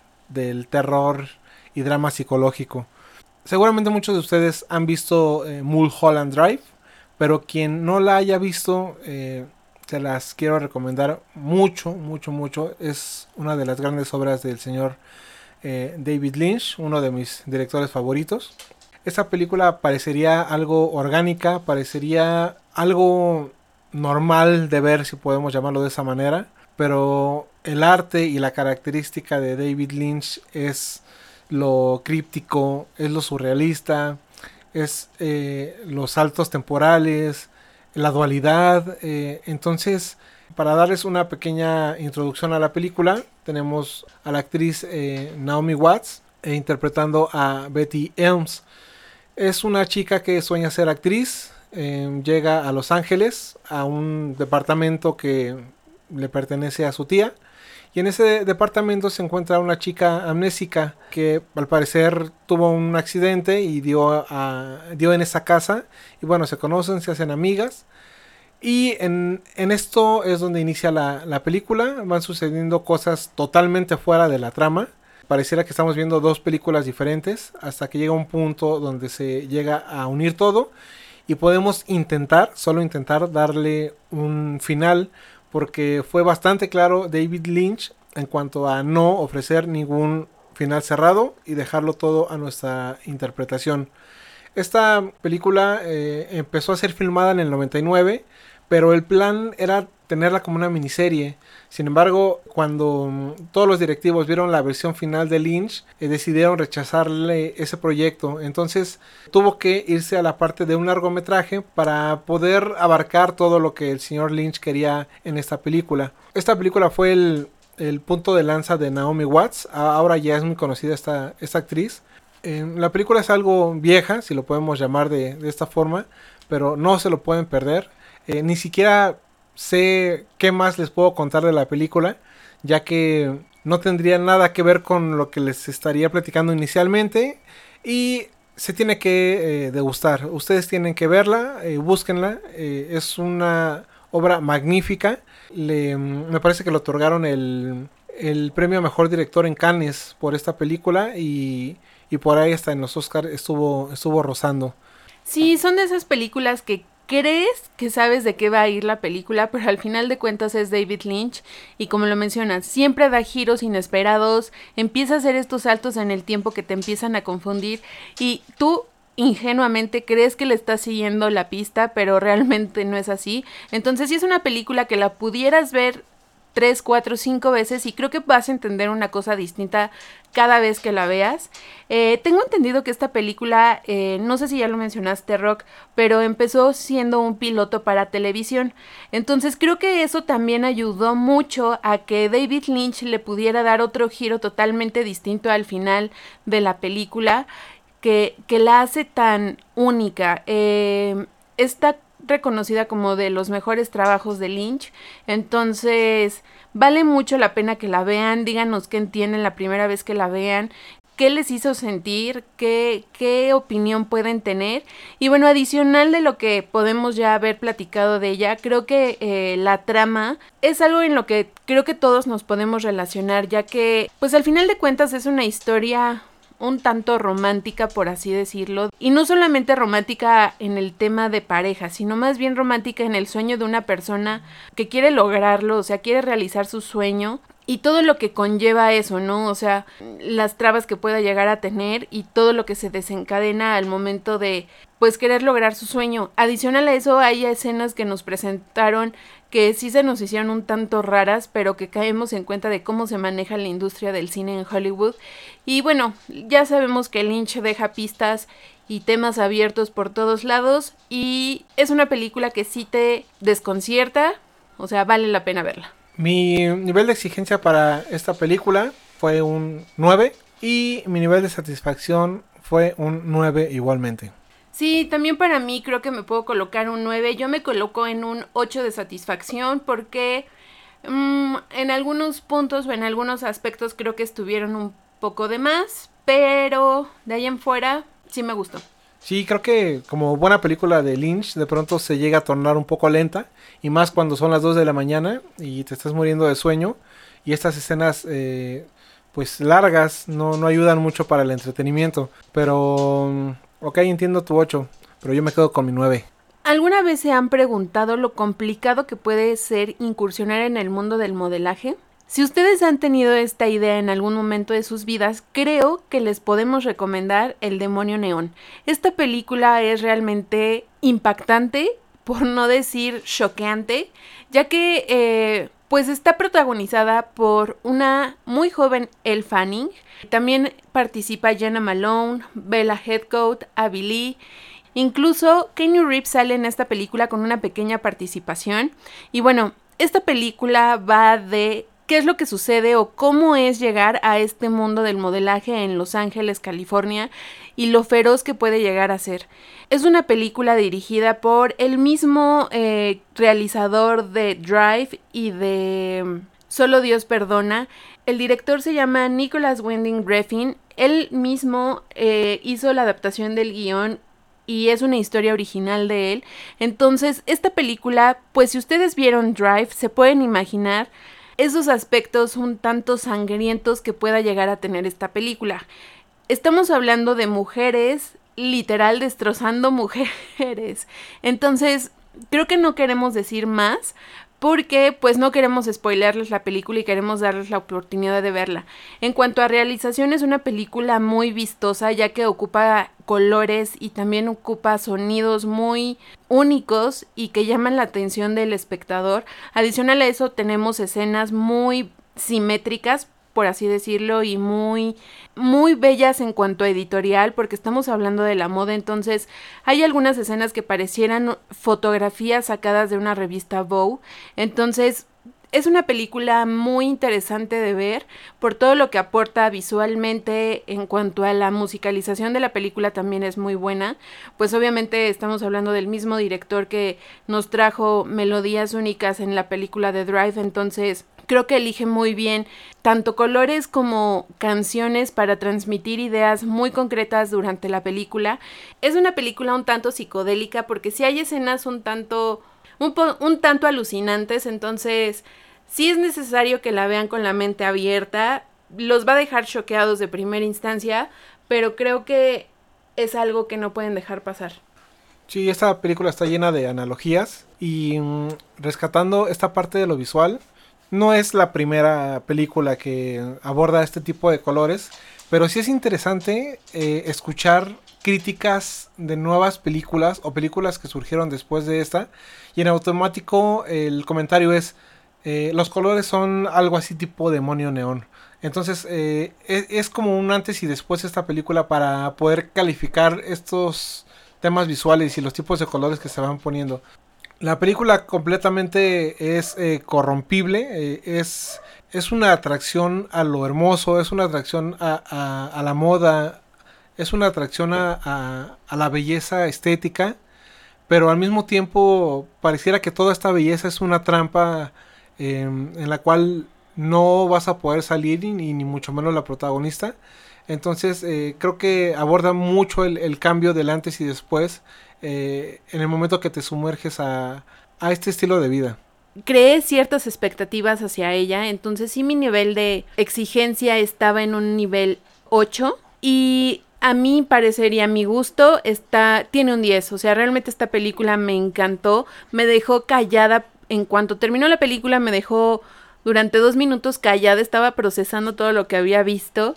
terror y drama psicológico. Seguramente muchos de ustedes han visto eh, Mulholland Drive, pero quien no la haya visto, eh, se las quiero recomendar mucho, mucho, mucho. Es una de las grandes obras del señor eh, David Lynch, uno de mis directores favoritos. Esta película parecería algo orgánica, parecería algo normal de ver, si podemos llamarlo de esa manera, pero el arte y la característica de David Lynch es lo críptico, es lo surrealista, es eh, los saltos temporales, la dualidad. Eh, entonces, para darles una pequeña introducción a la película, tenemos a la actriz eh, Naomi Watts eh, interpretando a Betty Elms. Es una chica que sueña ser actriz, llega a Los Ángeles, a un departamento que le pertenece a su tía. Y en ese departamento se encuentra una chica amnésica que al parecer tuvo un accidente y dio, dio en esa casa. Y bueno, se conocen, se hacen amigas. Y en, esto es donde inicia la, película. Van sucediendo cosas totalmente fuera de la trama. Pareciera que estamos viendo dos películas diferentes hasta que llega un punto donde se llega a unir todo y podemos intentar, solo intentar darle un final porque fue bastante claro David Lynch en cuanto a no ofrecer ningún final cerrado y dejarlo todo a nuestra interpretación. Esta película eh, empezó a ser filmada en el 99 pero el plan era tenerla como una miniserie. Sin embargo, cuando mm, todos los directivos vieron la versión final de Lynch, eh, decidieron rechazarle ese proyecto. Entonces tuvo que irse a la parte de un largometraje para poder abarcar todo lo que el señor Lynch quería en esta película. Esta película fue el, punto de lanza de Naomi Watts. Ahora ya es muy conocida esta, esta actriz. la película es algo vieja, si lo podemos llamar de, esta forma, pero no se lo pueden perder. Eh, ni siquiera sé qué más les puedo contar de la película, ya que no tendría nada que ver con lo que les estaría platicando inicialmente y se tiene que eh, degustar. Ustedes tienen que verla, eh, búsquenla. Eh, es una obra magnífica. me parece que le otorgaron el, el premio a mejor director en Cannes por esta película y, y por ahí hasta en los Oscars estuvo, estuvo rozando. Sí, son de esas películas que crees que sabes de qué va a ir la película, pero al final de cuentas es David Lynch y como lo mencionas, siempre da giros inesperados, empieza a hacer estos saltos en el tiempo que te empiezan a confundir y tú ingenuamente crees que le estás siguiendo la pista, pero realmente no es así. Entonces, si es una película que la pudieras ver tres, cuatro, cinco veces y creo que vas a entender una cosa distinta cada vez que la veas. Eh, tengo entendido que esta película, eh, no sé si ya lo mencionaste, Rock, pero empezó siendo un piloto para televisión. Entonces creo que eso también ayudó mucho a que David Lynch le pudiera dar otro giro totalmente distinto al final de la película que, que la hace tan única. Eh, esta reconocida como de los mejores trabajos de Lynch. Entonces, vale mucho la pena que la vean. Díganos qué entienden la primera vez que la vean. ¿Qué les hizo sentir? ¿Qué, ¿Qué opinión pueden tener? Y bueno, adicional de lo que podemos ya haber platicado de ella, creo que eh, la trama es algo en lo que creo que todos nos podemos relacionar, ya que pues al final de cuentas es una historia un tanto romántica, por así decirlo. Y no solamente romántica en el tema de pareja, sino más bien romántica en el sueño de una persona que quiere lograrlo, o sea, quiere realizar su sueño. Y todo lo que conlleva eso, ¿no? O sea, las trabas que pueda llegar a tener y todo lo que se desencadena al momento de, pues, querer lograr su sueño. Adicional a eso, hay escenas que nos presentaron que sí se nos hicieron un tanto raras, pero que caemos en cuenta de cómo se maneja la industria del cine en Hollywood. Y bueno, ya sabemos que Lynch deja pistas y temas abiertos por todos lados y es una película que sí te desconcierta, o sea, vale la pena verla. Mi nivel de exigencia para esta película fue un 9 y mi nivel de satisfacción fue un 9 igualmente. Sí, también para mí creo que me puedo colocar un 9. Yo me coloco en un 8 de satisfacción porque mm, en algunos puntos o en algunos aspectos creo que estuvieron un poco de más, pero de ahí en fuera sí me gustó. Sí, creo que como buena película de Lynch, de pronto se llega a tornar un poco lenta, y más cuando son las 2 de la mañana y te estás muriendo de sueño, y estas escenas eh, pues largas no, no ayudan mucho para el entretenimiento, pero Ok, entiendo tu 8, pero yo me quedo con mi 9. ¿Alguna vez se han preguntado lo complicado que puede ser incursionar en el mundo del modelaje? Si ustedes han tenido esta idea en algún momento de sus vidas, creo que les podemos recomendar El demonio neón. Esta película es realmente impactante, por no decir choqueante, ya que eh, pues está protagonizada por una muy joven Elle Fanning. También participa Jenna Malone, Bella Headcoat, Abby Lee. Incluso Kenny Reeves sale en esta película con una pequeña participación. Y bueno, esta película va de qué es lo que sucede o cómo es llegar a este mundo del modelaje en Los Ángeles, California y lo feroz que puede llegar a ser. Es una película dirigida por el mismo eh, realizador de Drive y de mm, Solo Dios Perdona. El director se llama Nicholas Winding Refn. Él mismo eh, hizo la adaptación del guion y es una historia original de él. Entonces, esta película, pues si ustedes vieron Drive, se pueden imaginar esos aspectos un tanto sangrientos que pueda llegar a tener esta película. Estamos hablando de mujeres literal destrozando mujeres. Entonces, creo que no queremos decir más porque pues no queremos spoilearles la película y queremos darles la oportunidad de verla. En cuanto a realización es una película muy vistosa ya que ocupa colores y también ocupa sonidos muy únicos y que llaman la atención del espectador. Adicional a eso tenemos escenas muy simétricas por así decirlo, y muy, muy bellas en cuanto a editorial, porque estamos hablando de la moda, entonces hay algunas escenas que parecieran fotografías sacadas de una revista Vogue, entonces Es una película muy interesante de ver por todo lo que aporta visualmente en cuanto a la musicalización de la película también es muy buena. Pues obviamente estamos hablando del mismo director que nos trajo melodías únicas en la película de Drive, entonces creo que elige muy bien tanto colores como canciones para transmitir ideas muy concretas durante la película. Es una película un tanto psicodélica porque si hay escenas un tanto un, tanto alucinantes, entonces sí es necesario que la vean con la mente abierta, los va a dejar choqueados de primera instancia, pero creo que es algo que no pueden dejar pasar. Sí, esta película está llena de analogías y mm, rescatando esta parte de lo visual, no es la primera película que aborda este tipo de colores, pero sí es interesante eh, escuchar críticas de nuevas películas o películas que surgieron después de esta. Y en automático el comentario es, eh, los colores son algo así tipo demonio neón. Entonces eh, es, es, como un antes y después de esta película para poder calificar estos temas visuales y los tipos de colores que se van poniendo. La película completamente es eh, corrompible, es, es una atracción a lo hermoso, es una atracción a, a, la moda, es una atracción a, a, la belleza estética, pero al mismo tiempo pareciera que toda esta belleza es una trampa eh, en la cual no vas a poder salir ni, ni mucho menos la protagonista. Entonces eh, creo que aborda mucho el, el, cambio del antes y después eh, en el momento que te sumerges a, a este estilo de vida creé ciertas expectativas hacia ella, entonces sí mi nivel de exigencia estaba en un nivel 8 y a mi parecer y a mi gusto está tiene un 10, o sea, realmente esta película me encantó, me dejó callada en cuanto terminó la película me dejó durante dos minutos callada, estaba procesando todo lo que había visto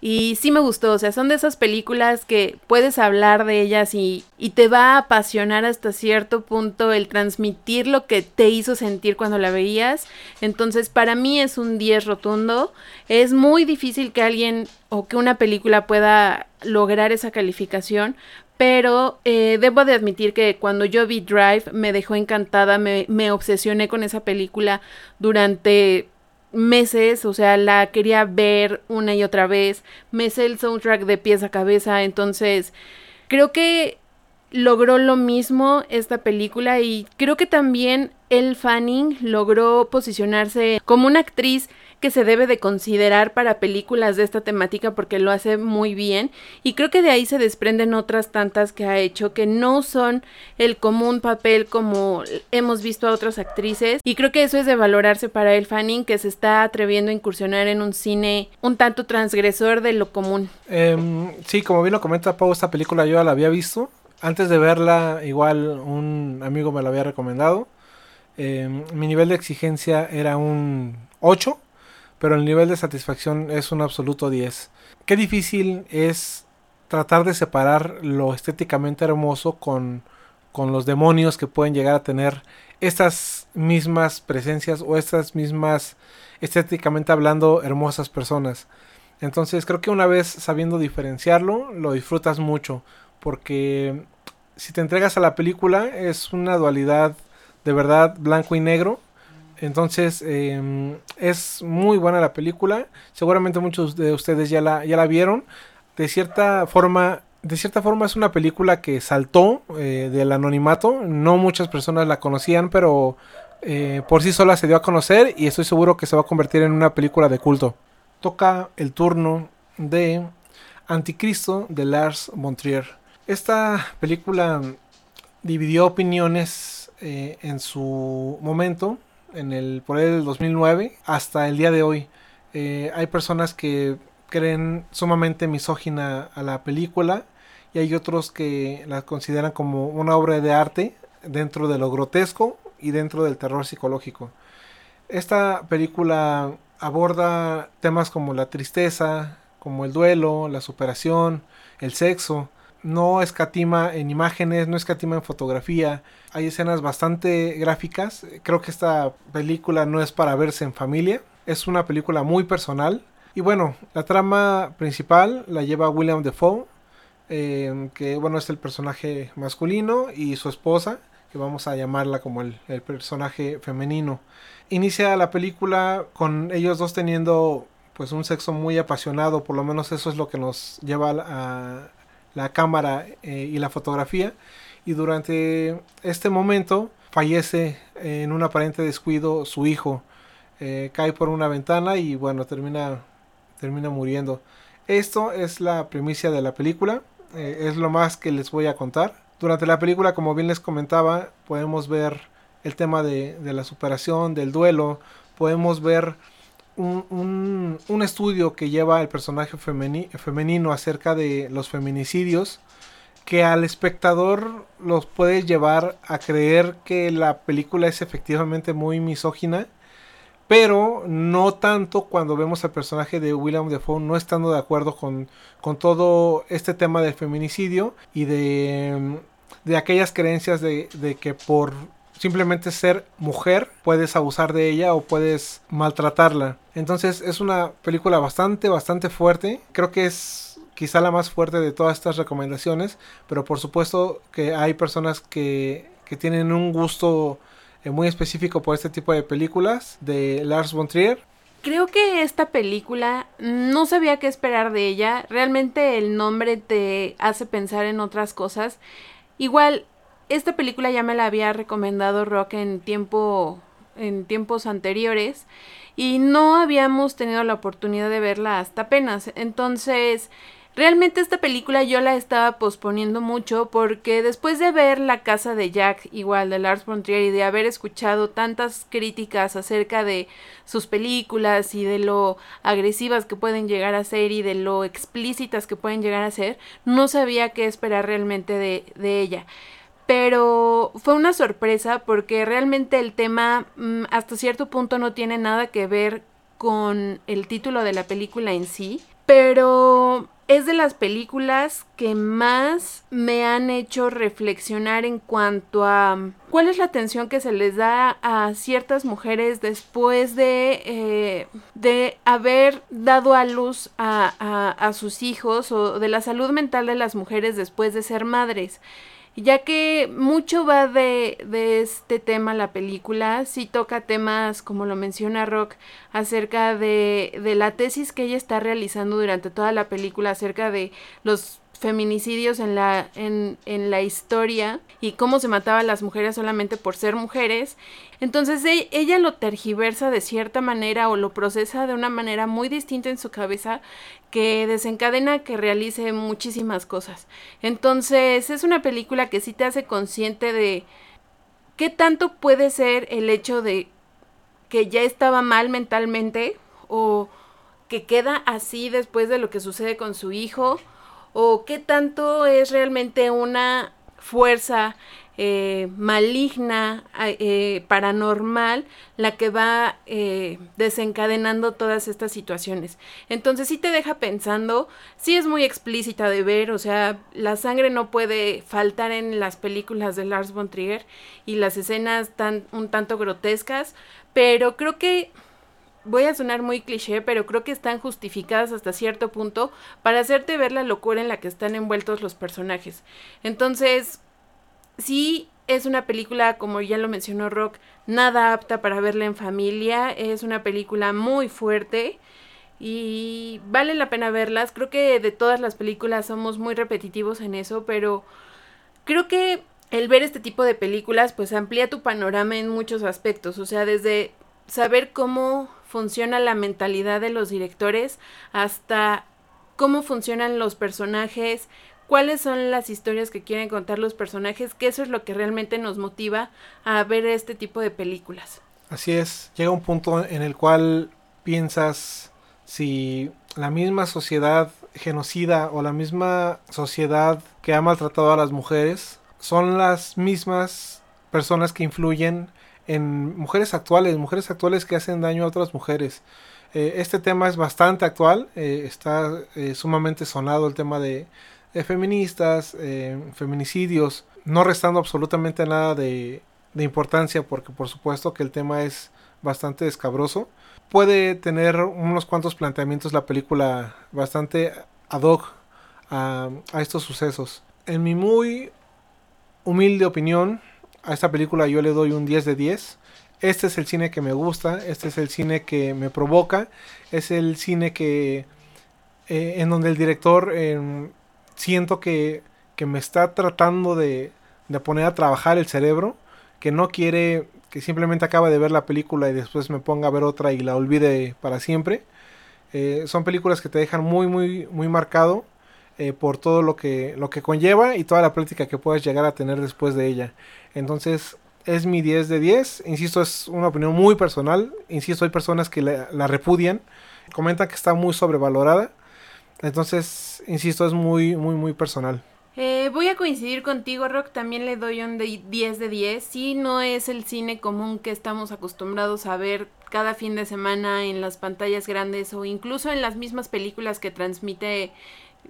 y sí me gustó, o sea, son de esas películas que puedes hablar de ellas y, y, te va a apasionar hasta cierto punto el transmitir lo que te hizo sentir cuando la veías. Entonces, para mí es un 10 rotundo. Es muy difícil que alguien o que una película pueda lograr esa calificación. Pero eh, debo de admitir que cuando yo vi Drive me dejó encantada, me, me obsesioné con esa película durante meses, o sea, la quería ver una y otra vez, me sé el soundtrack de pies a cabeza, entonces creo que logró lo mismo esta película y creo que también El Fanning logró posicionarse como una actriz que se debe de considerar para películas de esta temática porque lo hace muy bien y creo que de ahí se desprenden otras tantas que ha hecho que no son el común papel como hemos visto a otras actrices y creo que eso es de valorarse para el Fanning que se está atreviendo a incursionar en un cine un tanto transgresor de lo común. Eh, sí, como bien lo comenta Pau, esta película yo la había visto. Antes de verla, igual un amigo me la había recomendado. Eh, mi nivel de exigencia era un 8 pero el nivel de satisfacción es un absoluto 10. Qué difícil es tratar de separar lo estéticamente hermoso con, con los demonios que pueden llegar a tener estas mismas presencias o estas mismas estéticamente hablando hermosas personas. Entonces creo que una vez sabiendo diferenciarlo, lo disfrutas mucho. Porque si te entregas a la película es una dualidad de verdad blanco y negro entonces, eh, es muy buena la película. Seguramente muchos de ustedes ya la, ya la vieron. De cierta forma, de cierta forma es una película que saltó eh, del anonimato. No muchas personas la conocían, pero eh, por sí sola se dio a conocer y estoy seguro que se va a convertir en una película de culto. Toca el turno de Anticristo de Lars von Trier. Esta película dividió opiniones eh, en su momento en el, por el 2009 hasta el día de hoy. Eh, hay personas que creen sumamente misógina a la película y hay otros que la consideran como una obra de arte dentro de lo grotesco y dentro del terror psicológico. Esta película aborda temas como la tristeza, como el duelo, la superación, el sexo, no escatima en imágenes, no escatima en fotografía. Hay escenas bastante gráficas. Creo que esta película no es para verse en familia. Es una película muy personal. Y bueno, la trama principal la lleva William Defoe, eh, que bueno es el personaje masculino, y su esposa, que vamos a llamarla como el, personaje femenino. Inicia la película con ellos dos teniendo pues un sexo muy apasionado, por lo menos eso es lo que nos lleva a la cámara eh, y la fotografía. Y durante este momento fallece en un aparente descuido su hijo. Eh, cae por una ventana y bueno, termina, termina muriendo. Esto es la primicia de la película. Eh, es lo más que les voy a contar. Durante la película, como bien les comentaba, podemos ver el tema de, la superación, del duelo. Podemos ver un, estudio que lleva el personaje femenino acerca de los feminicidios que al espectador los puede llevar a creer que la película es efectivamente muy misógina, pero no tanto cuando vemos al personaje de William Defoe no estando de acuerdo con, con todo este tema del feminicidio y de, de aquellas creencias de, de que por simplemente ser mujer puedes abusar de ella o puedes maltratarla. Entonces es una película bastante, bastante fuerte. Creo que es quizá la más fuerte de todas estas recomendaciones, pero por supuesto que hay personas que, que tienen un gusto eh, muy específico por este tipo de películas de Lars von Trier. Creo que esta película no sabía qué esperar de ella. Realmente el nombre te hace pensar en otras cosas. Igual, esta película ya me la había recomendado Rock en tiempo en tiempos anteriores y no habíamos tenido la oportunidad de verla hasta apenas. Entonces, Realmente esta película yo la estaba posponiendo mucho porque después de ver La casa de Jack, igual de Lars von Trier, y de haber escuchado tantas críticas acerca de sus películas y de lo agresivas que pueden llegar a ser y de lo explícitas que pueden llegar a ser, no sabía qué esperar realmente de, de ella pero fue una sorpresa porque realmente el tema mm, hasta cierto punto no tiene nada que ver con el título de la película en sí, pero es de las películas que más me han hecho reflexionar en cuanto a um, cuál es la atención que se les da a ciertas mujeres después de, eh, de haber dado a luz a, a sus hijos o de la salud mental de las mujeres después de ser madres ya que mucho va de, de, este tema la película, sí toca temas, como lo menciona Rock, acerca de, de la tesis que ella está realizando durante toda la película, acerca de los feminicidios en la, en, en la historia y cómo se mataba a las mujeres solamente por ser mujeres. Entonces e, ella lo tergiversa de cierta manera o lo procesa de una manera muy distinta en su cabeza que desencadena que realice muchísimas cosas. Entonces es una película que sí te hace consciente de qué tanto puede ser el hecho de que ya estaba mal mentalmente o que queda así después de lo que sucede con su hijo o qué tanto es realmente una fuerza eh, maligna, eh, paranormal, la que va eh, desencadenando todas estas situaciones. Entonces sí te deja pensando, sí es muy explícita de ver, o sea, la sangre no puede faltar en las películas de Lars von Trier y las escenas tan un tanto grotescas, pero creo que voy a sonar muy cliché, pero creo que están justificadas hasta cierto punto para hacerte ver la locura en la que están envueltos los personajes. Entonces, sí es una película, como ya lo mencionó Rock, nada apta para verla en familia, es una película muy fuerte y vale la pena verlas. Creo que de todas las películas somos muy repetitivos en eso, pero creo que el ver este tipo de películas pues amplía tu panorama en muchos aspectos, o sea, desde saber cómo funciona la mentalidad de los directores hasta cómo funcionan los personajes, cuáles son las historias que quieren contar los personajes, que eso es lo que realmente nos motiva a ver este tipo de películas. Así es, llega un punto en el cual piensas si la misma sociedad genocida o la misma sociedad que ha maltratado a las mujeres son las mismas personas que influyen en mujeres actuales, mujeres actuales que hacen daño a otras mujeres. Eh, este tema es bastante actual, eh, está eh, sumamente sonado el tema de, feministas, feminicidios, no restando absolutamente nada de, de, importancia porque por supuesto que el tema es bastante escabroso. Puede tener unos cuantos planteamientos la película bastante ad hoc a, a estos sucesos. En mi muy humilde opinión, a esta película yo le doy un 10 de 10. Este es el cine que me gusta, este es el cine que me provoca, es el cine que eh, en donde el director em, siento que, que, me está tratando de, de poner a trabajar el cerebro, que no quiere que simplemente acaba de ver la película y después me ponga a ver otra y la olvide para siempre. Eh, son películas que te dejan muy, muy, muy marcado eh, por todo lo que, lo que conlleva y toda la práctica que puedes llegar a tener después de ella. Entonces, es mi 10 de 10. Insisto, es una opinión muy personal. Insisto, hay personas que la, la repudian. Comentan que está muy sobrevalorada. Entonces, insisto, es muy, muy, muy personal. Eh, voy a coincidir contigo, Rock. También le doy un 10 de 10. Sí, no es el cine común que estamos acostumbrados a ver cada fin de semana en las pantallas grandes o incluso en las mismas películas que transmite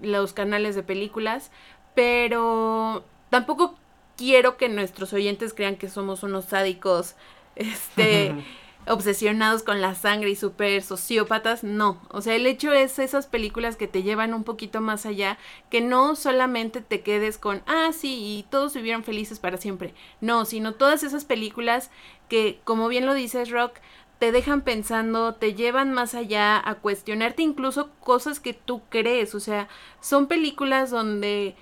los canales de películas. Pero tampoco quiero que nuestros oyentes crean que somos unos sádicos. Este. obsesionados con la sangre y súper sociópatas, no. O sea, el hecho es esas películas que te llevan un poquito más allá, que no solamente te quedes con, ah, sí, y todos vivieron felices para siempre. No, sino todas esas películas que, como bien lo dices, Rock, te dejan pensando, te llevan más allá a cuestionarte incluso cosas que tú crees. O sea, son películas donde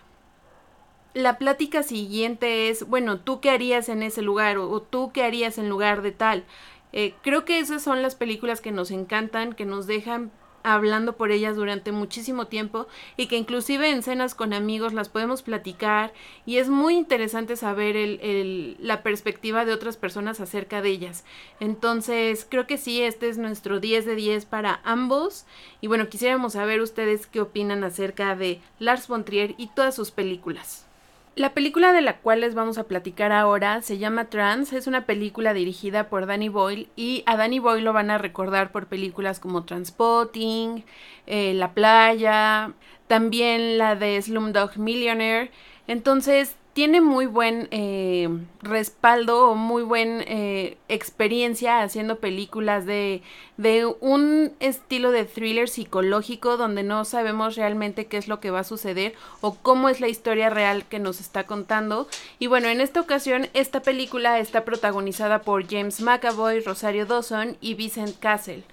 la plática siguiente es, bueno, ¿tú qué harías en ese lugar? O, tú qué harías en lugar de tal. Eh, creo que esas son las películas que nos encantan, que nos dejan hablando por ellas durante muchísimo tiempo y que inclusive en cenas con amigos las podemos platicar y es muy interesante saber el, la perspectiva de otras personas acerca de ellas. Entonces creo que sí, este es nuestro 10 de 10 para ambos y bueno, quisiéramos saber ustedes qué opinan acerca de Lars von Trier y todas sus películas. La película de la cual les vamos a platicar ahora se llama Trans, es una película dirigida por Danny Boyle y a Danny Boyle lo van a recordar por películas como Transpotting, eh, La Playa, también la de Slumdog Millionaire. Entonces tiene muy buen eh, respaldo o muy buena eh, experiencia haciendo películas de, de un estilo de thriller psicológico donde no sabemos realmente qué es lo que va a suceder o cómo es la historia real que nos está contando. Y bueno, en esta ocasión esta película está protagonizada por James McAvoy, Rosario Dawson y Vincent Castle.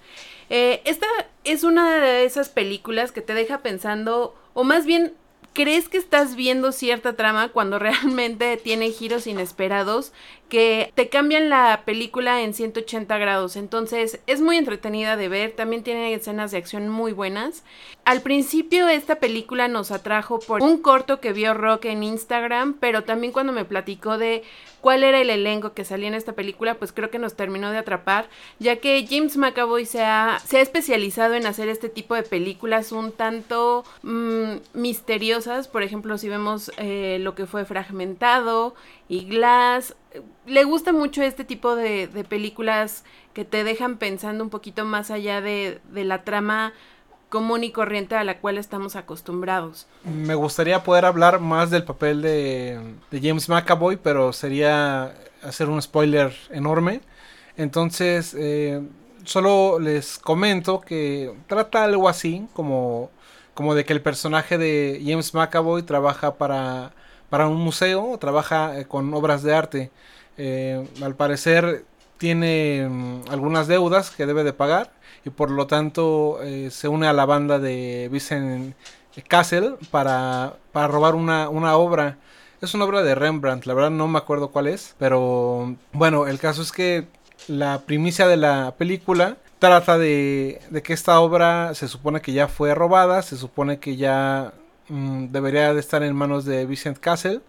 Eh, esta es una de esas películas que te deja pensando, o más bien crees que estás viendo cierta trama cuando realmente tiene giros inesperados que te cambian la película en 180 grados. Entonces es muy entretenida de ver, también tiene escenas de acción muy buenas. Al principio esta película nos atrajo por un corto que vio Rock en Instagram, pero también cuando me platicó de cuál era el elenco que salía en esta película, pues creo que nos terminó de atrapar, ya que James McAvoy se ha, se ha especializado en hacer este tipo de películas un tanto mmm, misteriosas, por ejemplo, si vemos eh, lo que fue Fragmentado y Glass, le gusta mucho este tipo de, de, películas que te dejan pensando un poquito más allá de, de la trama común y corriente a la cual estamos acostumbrados. Me gustaría poder hablar más del papel de, James McAvoy, pero sería hacer un spoiler enorme. Entonces, eh, solo les comento que trata algo así, como, como de que el personaje de James McAvoy trabaja para, para un museo, trabaja eh, con obras de arte. Eh, al parecer tiene mm, algunas deudas que debe de pagar y por lo tanto eh, se une a la banda de Vincent Castle para, para robar una, una, obra. Es una obra de Rembrandt, la verdad no me acuerdo cuál es, pero bueno, el caso es que la primicia de la película trata de, de que esta obra se supone que ya fue robada, se supone que ya mmm, debería de estar en manos de Vincent Castle,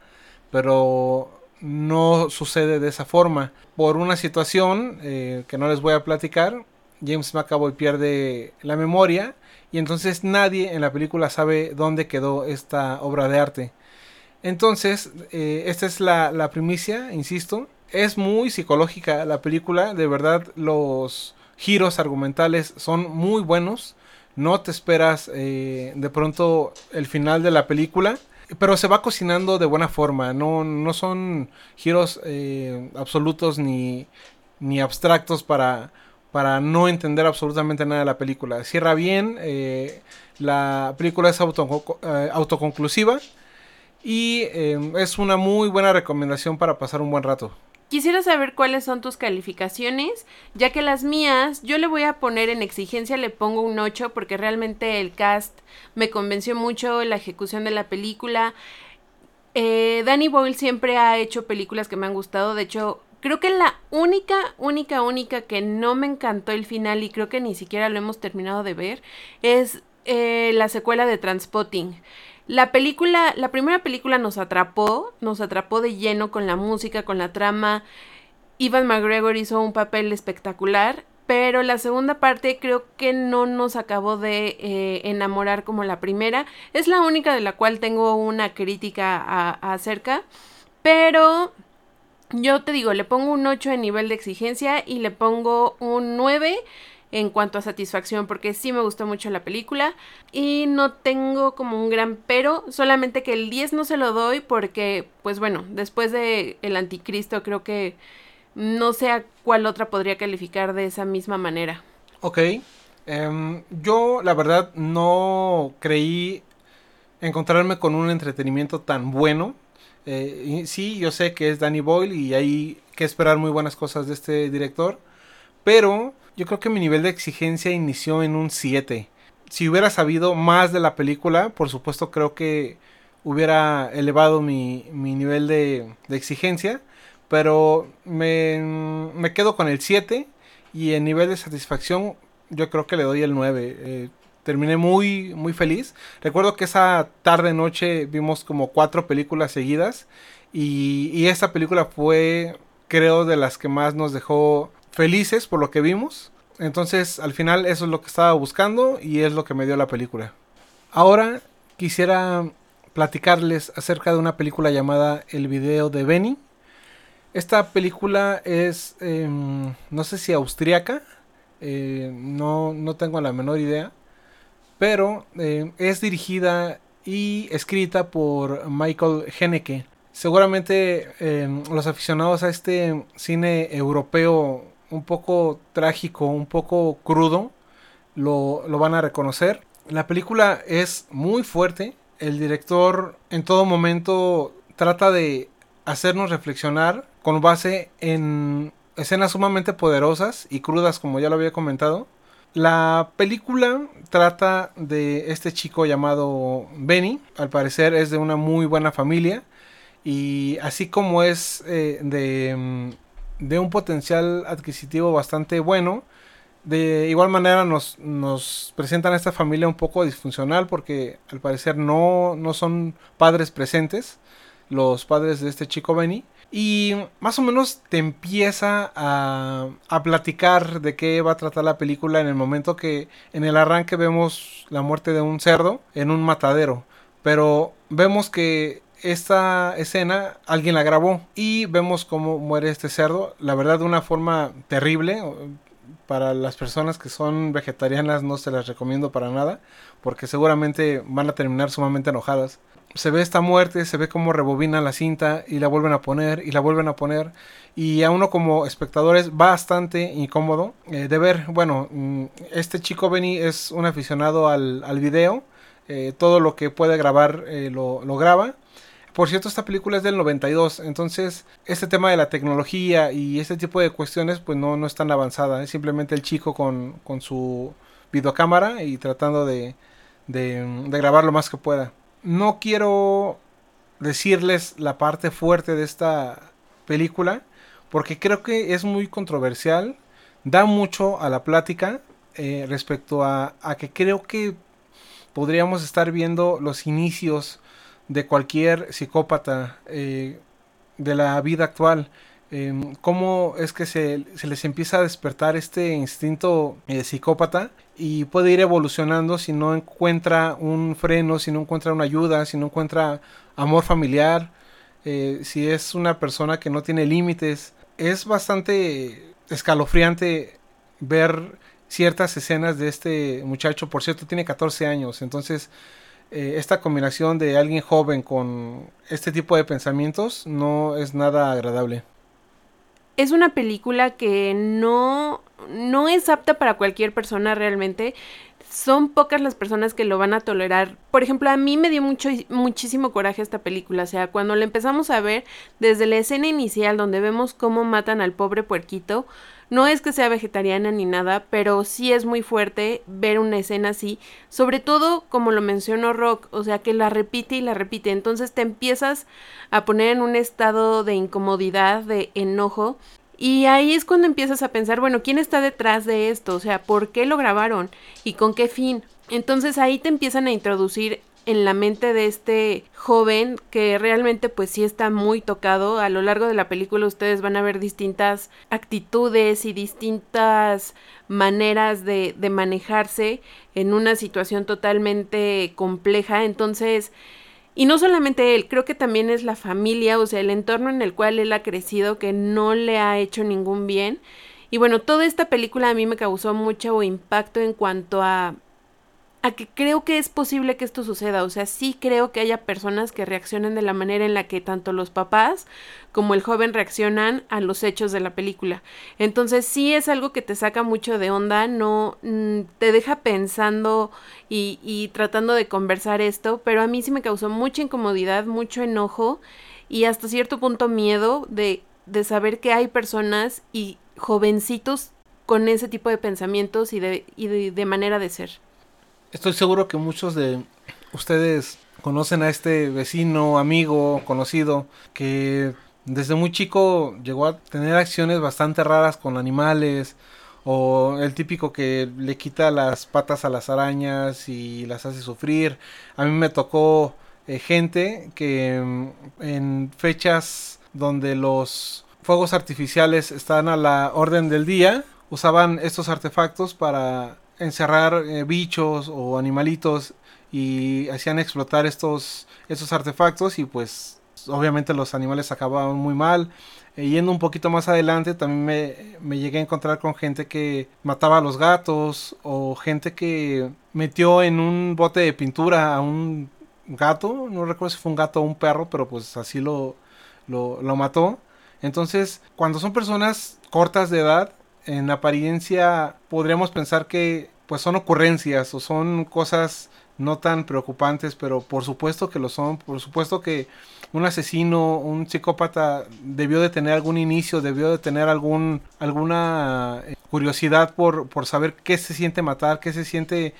pero no sucede de esa forma. Por una situación eh, que no les voy a platicar, James McAvoy pierde la memoria y entonces nadie en la película sabe dónde quedó esta obra de arte. Entonces, eh, esta es la, primicia, insisto. Es muy psicológica la película, de verdad los giros argumentales son muy buenos. No te esperas eh, de pronto el final de la película, pero se va cocinando de buena forma. No, no son giros eh, absolutos ni, ni abstractos para, para no entender absolutamente nada de la película. Cierra bien, eh, la película es auto, eh, autoconclusiva y eh, es una muy buena recomendación para pasar un buen rato. Quisiera saber cuáles son tus calificaciones, ya que las mías yo le voy a poner en exigencia, le pongo un 8 porque realmente el cast me convenció mucho, la ejecución de la película. Eh, Danny Boyle siempre ha hecho películas que me han gustado, de hecho creo que la única, única, única que no me encantó el final y creo que ni siquiera lo hemos terminado de ver es eh, la secuela de Transpotting. La película, la primera película nos atrapó, nos atrapó de lleno con la música, con la trama. Ivan McGregor hizo un papel espectacular, pero la segunda parte creo que no nos acabó de eh, enamorar como la primera. Es la única de la cual tengo una crítica acerca, pero yo te digo, le pongo un 8 en nivel de exigencia y le pongo un 9 en cuanto a satisfacción porque sí me gustó mucho la película y no tengo como un gran pero, solamente que el 10 no se lo doy porque pues bueno, después de El Anticristo creo que no sé a cuál otra podría calificar de esa misma manera. Ok, em, yo la verdad no creí encontrarme con un entretenimiento tan bueno. Eh, sí, yo sé que es Danny Boyle y hay que esperar muy buenas cosas de este director, pero yo creo que mi nivel de exigencia inició en un 7. Si hubiera sabido más de la película, por supuesto creo que hubiera elevado mi, nivel de, exigencia. Pero me, me, quedo con el 7 y en nivel de satisfacción yo creo que le doy el 9. Eh, terminé muy, muy feliz. Recuerdo que esa tarde noche vimos como cuatro películas seguidas y, y esta película fue creo de las que más nos dejó felices por lo que vimos. Entonces, al final eso es lo que estaba buscando y es lo que me dio la película. Ahora quisiera platicarles acerca de una película llamada El video de Benny. Esta película es, em, no sé si austriaca, eh, no, no, tengo la menor idea, pero em, es dirigida y escrita por Michael Haneke. Seguramente em, los aficionados a este cine europeo un poco trágico, un poco crudo, lo, van a reconocer. La película es muy fuerte. El director en todo momento trata de hacernos reflexionar con base en escenas sumamente poderosas y crudas, como ya lo había comentado. La película trata de este chico llamado Benny. Al parecer es de una muy buena familia. Y así como es eh, de mm, de un potencial adquisitivo bastante bueno. De igual manera nos, nos, presentan a esta familia un poco disfuncional porque al parecer no, no son padres presentes, los padres de este chico Benny. Y más o menos te empieza a, a platicar de qué va a tratar la película en el momento que en el arranque vemos la muerte de un cerdo en un matadero. Pero vemos que esta escena alguien la grabó y vemos cómo muere este cerdo, la verdad de una forma terrible. Para las personas que son vegetarianas no se las recomiendo para nada, porque seguramente van a terminar sumamente enojadas. Se ve esta muerte, se ve cómo rebobinan la cinta y la vuelven a poner y la vuelven a poner. Y a uno como espectador es bastante incómodo eh, de ver. Bueno, mm, este chico Benny es un aficionado al, al video. Eh, todo lo que puede grabar eh, lo, lo graba por cierto, esta película es del 92, entonces este tema de la tecnología y este tipo de cuestiones pues no, no es tan avanzada, es simplemente el chico con, con su videocámara y tratando de, de, de grabar lo más que pueda. No quiero decirles la parte fuerte de esta película porque creo que es muy controversial, da mucho a la plática eh, respecto a, que creo que podríamos estar viendo los inicios de cualquier psicópata eh, de la vida actual. Em, cómo es que se, les empieza a despertar este instinto eh, psicópata y puede ir evolucionando si no encuentra un freno, si no encuentra una ayuda, si no encuentra amor familiar, eh, si es una persona que no tiene límites. Es bastante escalofriante ver ciertas escenas de este muchacho. Por cierto, tiene 14 años, entonces eh, esta combinación de alguien joven con este tipo de pensamientos no es nada agradable. Es una película que no no es apta para cualquier persona realmente. Son pocas las personas que lo van a tolerar. Por ejemplo, a mí me dio mucho, muchísimo coraje esta película. O sea, cuando la empezamos a ver, desde la escena inicial donde vemos cómo matan al pobre puerquito, no es que sea vegetariana ni nada, pero sí es muy fuerte ver una escena así, sobre todo como lo mencionó Rock, o sea que la repite y la repite, entonces te empiezas a poner en un estado de incomodidad, de enojo, y ahí es cuando empiezas a pensar, bueno, ¿quién está detrás de esto? O sea, ¿por qué lo grabaron? ¿Y con qué fin? Entonces ahí te empiezan a introducir en la mente de este joven que realmente pues sí está muy tocado. A lo largo de la película ustedes van a ver distintas actitudes y distintas maneras de, de manejarse en una situación totalmente compleja. Entonces, y no solamente él, creo que también es la familia, o sea, el entorno en el cual él ha crecido que no le ha hecho ningún bien. Y bueno, toda esta película a mí me causó mucho impacto en cuanto a a que creo que es posible que esto suceda. O sea, sí creo que haya personas que reaccionen de la manera en la que tanto los papás como el joven reaccionan a los hechos de la película. Entonces sí es algo que te saca mucho de onda, no mm, te deja pensando y, tratando de conversar esto, pero a mí sí me causó mucha incomodidad, mucho enojo y hasta cierto punto miedo de, de saber que hay personas y jovencitos con ese tipo de pensamientos y de, y de manera de ser. Estoy seguro que muchos de ustedes conocen a este vecino, amigo, conocido, que desde muy chico llegó a tener acciones bastante raras con animales, o el típico que le quita las patas a las arañas y las hace sufrir. A mí me tocó eh, gente que mm, en fechas donde los fuegos artificiales están a la orden del día, usaban estos artefactos para encerrar eh, bichos o animalitos y hacían explotar estos, estos artefactos y pues obviamente los animales acababan muy mal. Eh, yendo un poquito más adelante también me, me, llegué a encontrar con gente que mataba a los gatos o gente que metió en un bote de pintura a un gato, no recuerdo si fue un gato o un perro, pero pues así lo, lo, lo mató. Entonces, cuando son personas cortas de edad, en apariencia podríamos pensar que pues son ocurrencias o son cosas no tan preocupantes, pero por supuesto que lo son, por supuesto que un asesino, un psicópata debió de tener algún inicio, debió de tener algún alguna eh, curiosidad por, por saber qué se siente matar, qué se siente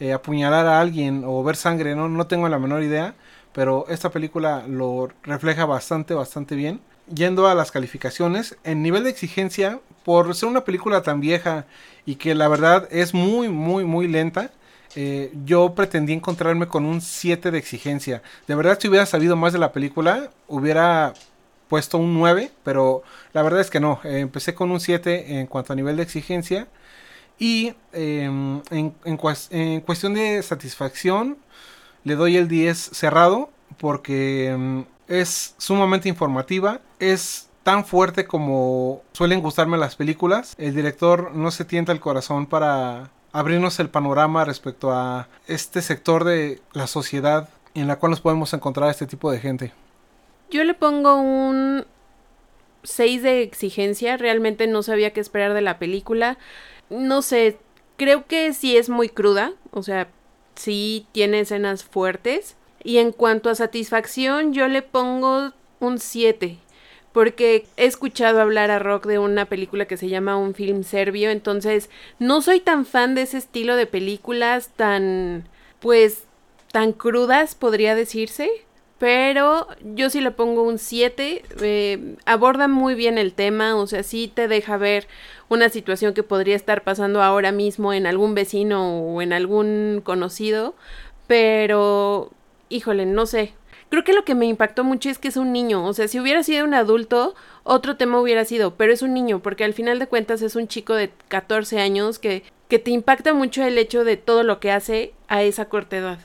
eh, apuñalar a alguien o ver sangre, no, no tengo la menor idea, pero esta película lo refleja bastante, bastante bien. Yendo a las calificaciones, en nivel de exigencia, por ser una película tan vieja y que la verdad es muy, muy, muy lenta, eh, yo pretendí encontrarme con un 7 de exigencia. De verdad, si hubiera sabido más de la película, hubiera puesto un 9, pero la verdad es que no. Eh, empecé con un 7 en cuanto a nivel de exigencia. Y em, en, en, cuestión de satisfacción, le doy el 10 cerrado porque em, es sumamente informativa. Es tan fuerte como suelen gustarme las películas. El director no se tienta el corazón para abrirnos el panorama respecto a este sector de la sociedad en la cual nos podemos encontrar este tipo de gente. Yo le pongo un 6 de exigencia, realmente no sabía qué esperar de la película. No sé, creo que sí es muy cruda, o sea, sí tiene escenas fuertes. Y en cuanto a satisfacción, yo le pongo un 7 porque he escuchado hablar a Rock de una película que se llama Un film serbio, entonces no soy tan fan de ese estilo de películas tan, pues, tan crudas, podría decirse, pero yo sí le pongo un 7, eh, aborda muy bien el tema, o sea, sí te deja ver una situación que podría estar pasando ahora mismo en algún vecino o en algún conocido, pero, híjole, no sé, Creo que lo que me impactó mucho es que es un niño, o sea, si hubiera sido un adulto, otro tema hubiera sido, pero es un niño, porque al final de cuentas es un chico de 14 años que, que te impacta mucho el hecho de todo lo que hace a esa corta edad.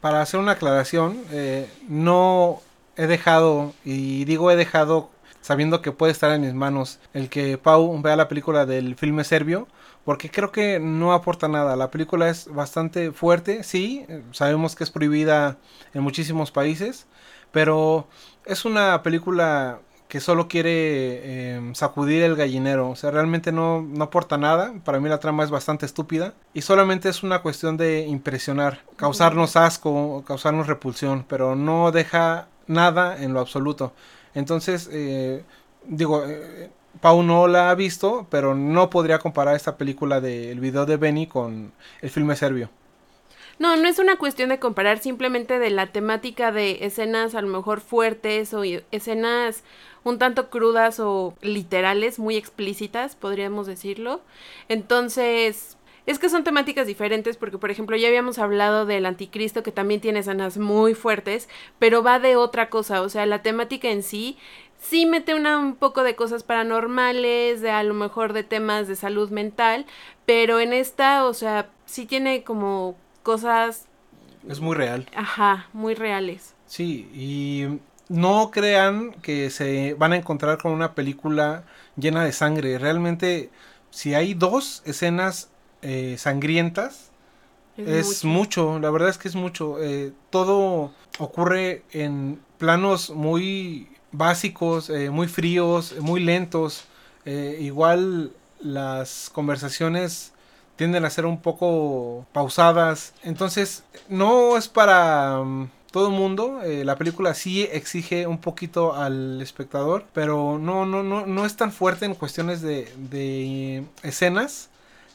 Para hacer una aclaración, eh, no he dejado, y digo he dejado sabiendo que puede estar en mis manos el que Pau vea la película del filme serbio, porque creo que no aporta nada. La película es bastante fuerte, sí, sabemos que es prohibida en muchísimos países, pero es una película que solo quiere em, sacudir el gallinero. O sea, realmente no, no aporta nada. Para mí la trama es bastante estúpida. Y solamente es una cuestión de impresionar, causarnos asco, causarnos repulsión, pero no deja nada en lo absoluto. Entonces, eh, digo, eh, Pau no la ha visto, pero no podría comparar esta película del video de Benny con el filme serbio. No, no es una cuestión de comparar, simplemente de la temática de escenas a lo mejor fuertes o escenas un tanto crudas o literales, muy explícitas, podríamos decirlo. Entonces, es que son temáticas diferentes porque, por ejemplo, ya habíamos hablado del anticristo que también tiene escenas muy fuertes, pero va de otra cosa, o sea, la temática en sí sí mete una, un poco de cosas paranormales, de a lo mejor de temas de salud mental, pero en esta, o sea, sí tiene como cosas... Es muy real. Ajá, muy reales. Sí, y no crean que se van a encontrar con una película llena de sangre. Realmente, si hay dos escenas eh, sangrientas, es, mucho. la verdad es que es mucho. Eh, todo ocurre en planos muy básicos, eh, muy fríos, muy lentos. igual las conversaciones tienden a ser un poco pausadas. Entonces, no es para um, todo el mundo. Eh, la película sí exige un poquito al espectador, pero no, no, no, no es tan fuerte en cuestiones de, de escenas,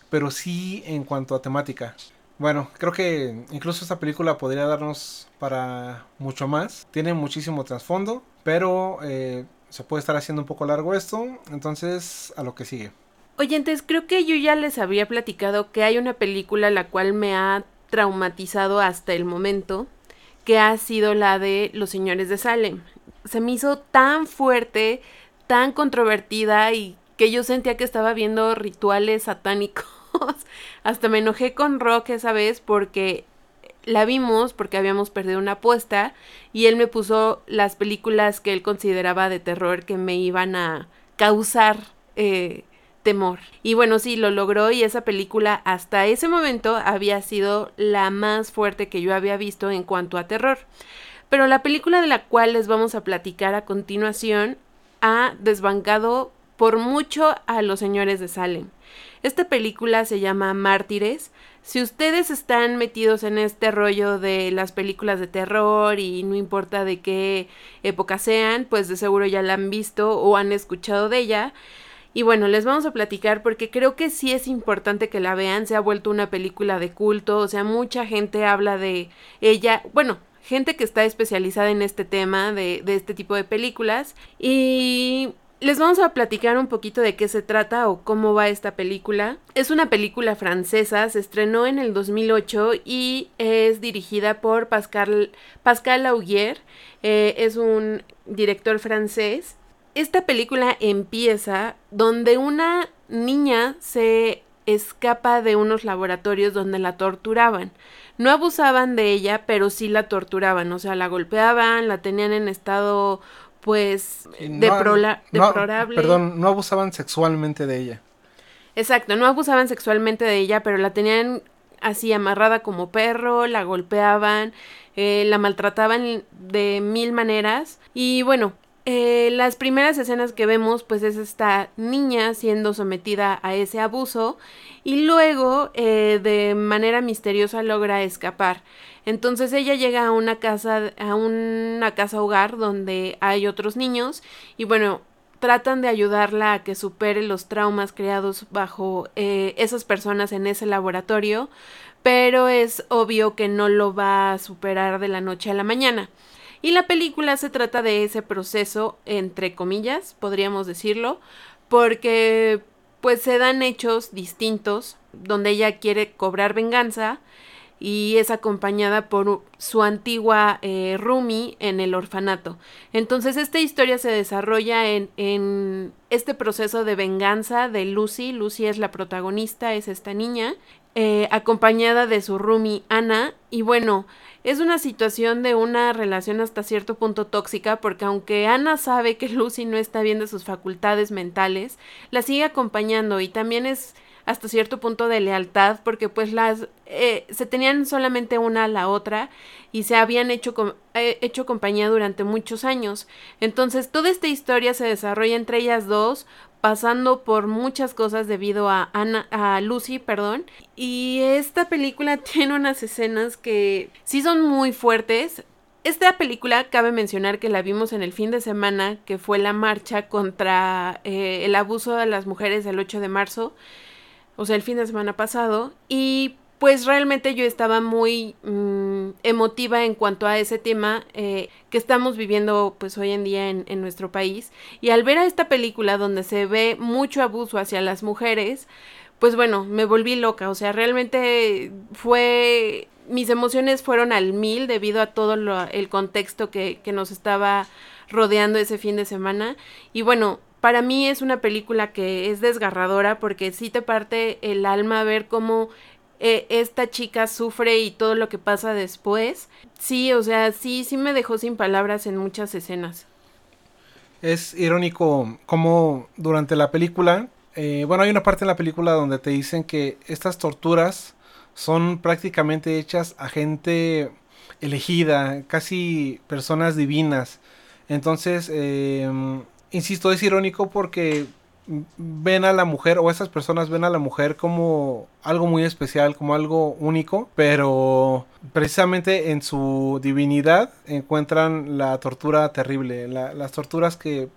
pero sí en cuanto a temática. Bueno, creo que incluso esta película podría darnos para mucho más. Tiene muchísimo trasfondo, pero eh, se puede estar haciendo un poco largo esto. Entonces, a lo que sigue. Oyentes, creo que yo ya les había platicado que hay una película la cual me ha traumatizado hasta el momento, que ha sido la de Los Señores de Salem. Se me hizo tan fuerte, tan controvertida y que yo sentía que estaba viendo rituales satánicos. hasta me enojé con Rock esa vez porque la vimos porque habíamos perdido una apuesta y él me puso las películas que él consideraba de terror que me iban a causar eh, temor. Y bueno, sí, lo logró y esa película hasta ese momento había sido la más fuerte que yo había visto en cuanto a terror. Pero la película de la cual les vamos a platicar a continuación ha desbancado por mucho a los señores de Salem. Esta película se llama Mártires. Si ustedes están metidos en este rollo de las películas de terror y no importa de qué época sean, pues de seguro ya la han visto o han escuchado de ella. Y bueno, les vamos a platicar porque creo que sí es importante que la vean, se ha vuelto una película de culto, o sea, mucha gente habla de ella, bueno, gente que está especializada en este tema, de, de este tipo de películas. Y les vamos a platicar un poquito de qué se trata o cómo va esta película. Es una película francesa, se estrenó en el 2008 y es dirigida por Pascal, Pascal Augier. Eh, es un director francés esta película empieza donde una niña se escapa de unos laboratorios donde la torturaban. No abusaban de ella, pero sí la torturaban, o sea, la golpeaban, la tenían en estado pues deplorable. perdón, no abusaban sexualmente de ella. Exacto, no abusaban sexualmente de ella, pero la tenían así amarrada como perro, la golpeaban, eh, la maltrataban de mil maneras. Y bueno, eh, las primeras escenas que vemos pues es esta niña siendo sometida a ese abuso y luego eh, de manera misteriosa logra escapar. Entonces ella llega a una casa, a una casa hogar donde hay otros niños y bueno, tratan de ayudarla a que supere los traumas creados bajo eh, esas personas en ese laboratorio, pero es obvio que no lo va a superar de la noche a la mañana. Y la película se trata de ese proceso, entre comillas, podríamos decirlo, porque pues se dan hechos distintos donde ella quiere cobrar venganza y es acompañada por su antigua eh, Rumi en el orfanato. Entonces esta historia se desarrolla en, en, este proceso de venganza de Lucy. Lucy es la protagonista, es esta niña, eh, acompañada de su Rumi Ana. Y bueno, es una situación de una relación hasta cierto punto tóxica porque aunque Ana sabe que Lucy no está bien de sus facultades mentales, la sigue acompañando y también es hasta cierto punto de lealtad porque pues las eh, se tenían solamente una a la otra y se habían hecho, eh, hecho compañía durante muchos años. Entonces toda esta historia se desarrolla entre ellas dos pasando por muchas cosas debido a Ana, a Lucy, perdón. Y esta película tiene unas escenas que sí son muy fuertes. Esta película cabe mencionar que la vimos en el fin de semana, que fue la marcha contra eh, el abuso de las mujeres el 8 de marzo, o sea, el fin de semana pasado, y pues realmente yo estaba muy mm, emotiva en cuanto a ese tema eh, que estamos viviendo pues hoy en día en, en, nuestro país. Y al ver a esta película donde se ve mucho abuso hacia las mujeres, pues bueno, me volví loca. O sea, realmente fue... Mis emociones fueron al mil debido a todo lo, el contexto que, que nos estaba rodeando ese fin de semana. Y bueno, para mí es una película que es desgarradora porque sí te parte el alma ver cómo eh, esta chica sufre y todo lo que pasa después. Sí, o sea, sí, sí me dejó sin palabras en muchas escenas. Es irónico cómo durante la película, eh, bueno, hay una parte en la película donde te dicen que estas torturas son prácticamente hechas a gente elegida, casi personas divinas. Entonces, eh, insisto, es irónico porque ven a la mujer o esas personas ven a la mujer como algo muy especial, como algo único, pero precisamente en su divinidad encuentran la tortura terrible, las torturas que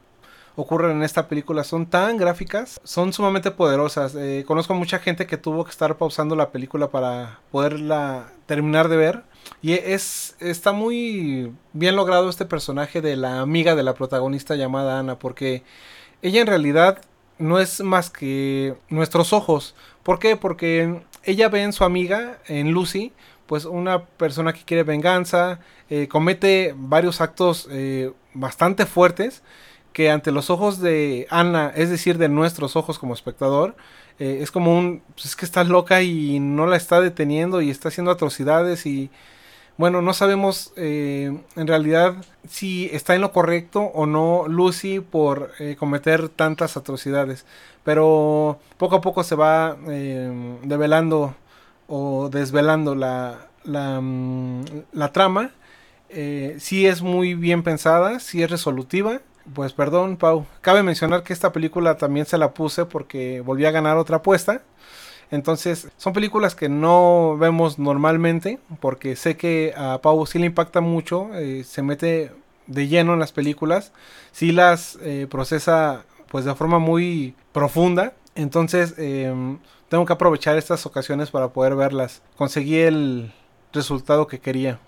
ocurren en esta película son tan gráficas, son sumamente poderosas. Eh, conozco mucha gente que tuvo que estar pausando la película para poderla terminar de ver. Y es está muy bien logrado este personaje de la amiga de la protagonista llamada Ana, porque ella en realidad no es más que nuestros ojos. ¿Por qué? Porque ella ve en su amiga, en Lucy, pues una persona que quiere venganza, eh, comete varios actos eh, bastante fuertes que ante los ojos de Ana, es decir, de nuestros ojos como espectador, eh, es como un, pues es que está loca y no la está deteniendo y está haciendo atrocidades y bueno, no sabemos eh, en realidad si está en lo correcto o no Lucy por eh, cometer tantas atrocidades. Pero poco a poco se va eh, develando o desvelando la, la, mm, la trama. sí es muy bien pensada, sí es resolutiva. Pues perdón, Pau. Cabe mencionar que esta película también se la puse porque volví a ganar otra apuesta. Entonces, son películas que no vemos normalmente, porque sé que a Pau sí le impacta mucho, eh, se mete de lleno en las películas, sí las eh, procesa pues de forma muy profunda, entonces em, tengo que aprovechar estas ocasiones para poder verlas. Conseguí el resultado que quería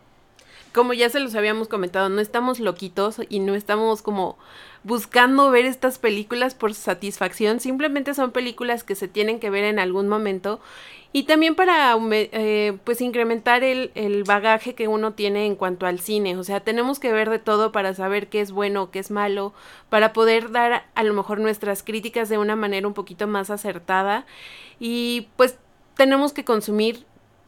como ya se los habíamos comentado, no estamos loquitos y no estamos como buscando ver estas películas por satisfacción, simplemente son películas que se tienen que ver en algún momento. Y también para eh, pues incrementar el, el, bagaje que uno tiene en cuanto al cine, o sea, tenemos que ver de todo para saber qué es bueno, qué es malo, para poder dar a lo mejor nuestras críticas de una manera un poquito más acertada. Y pues tenemos que consumir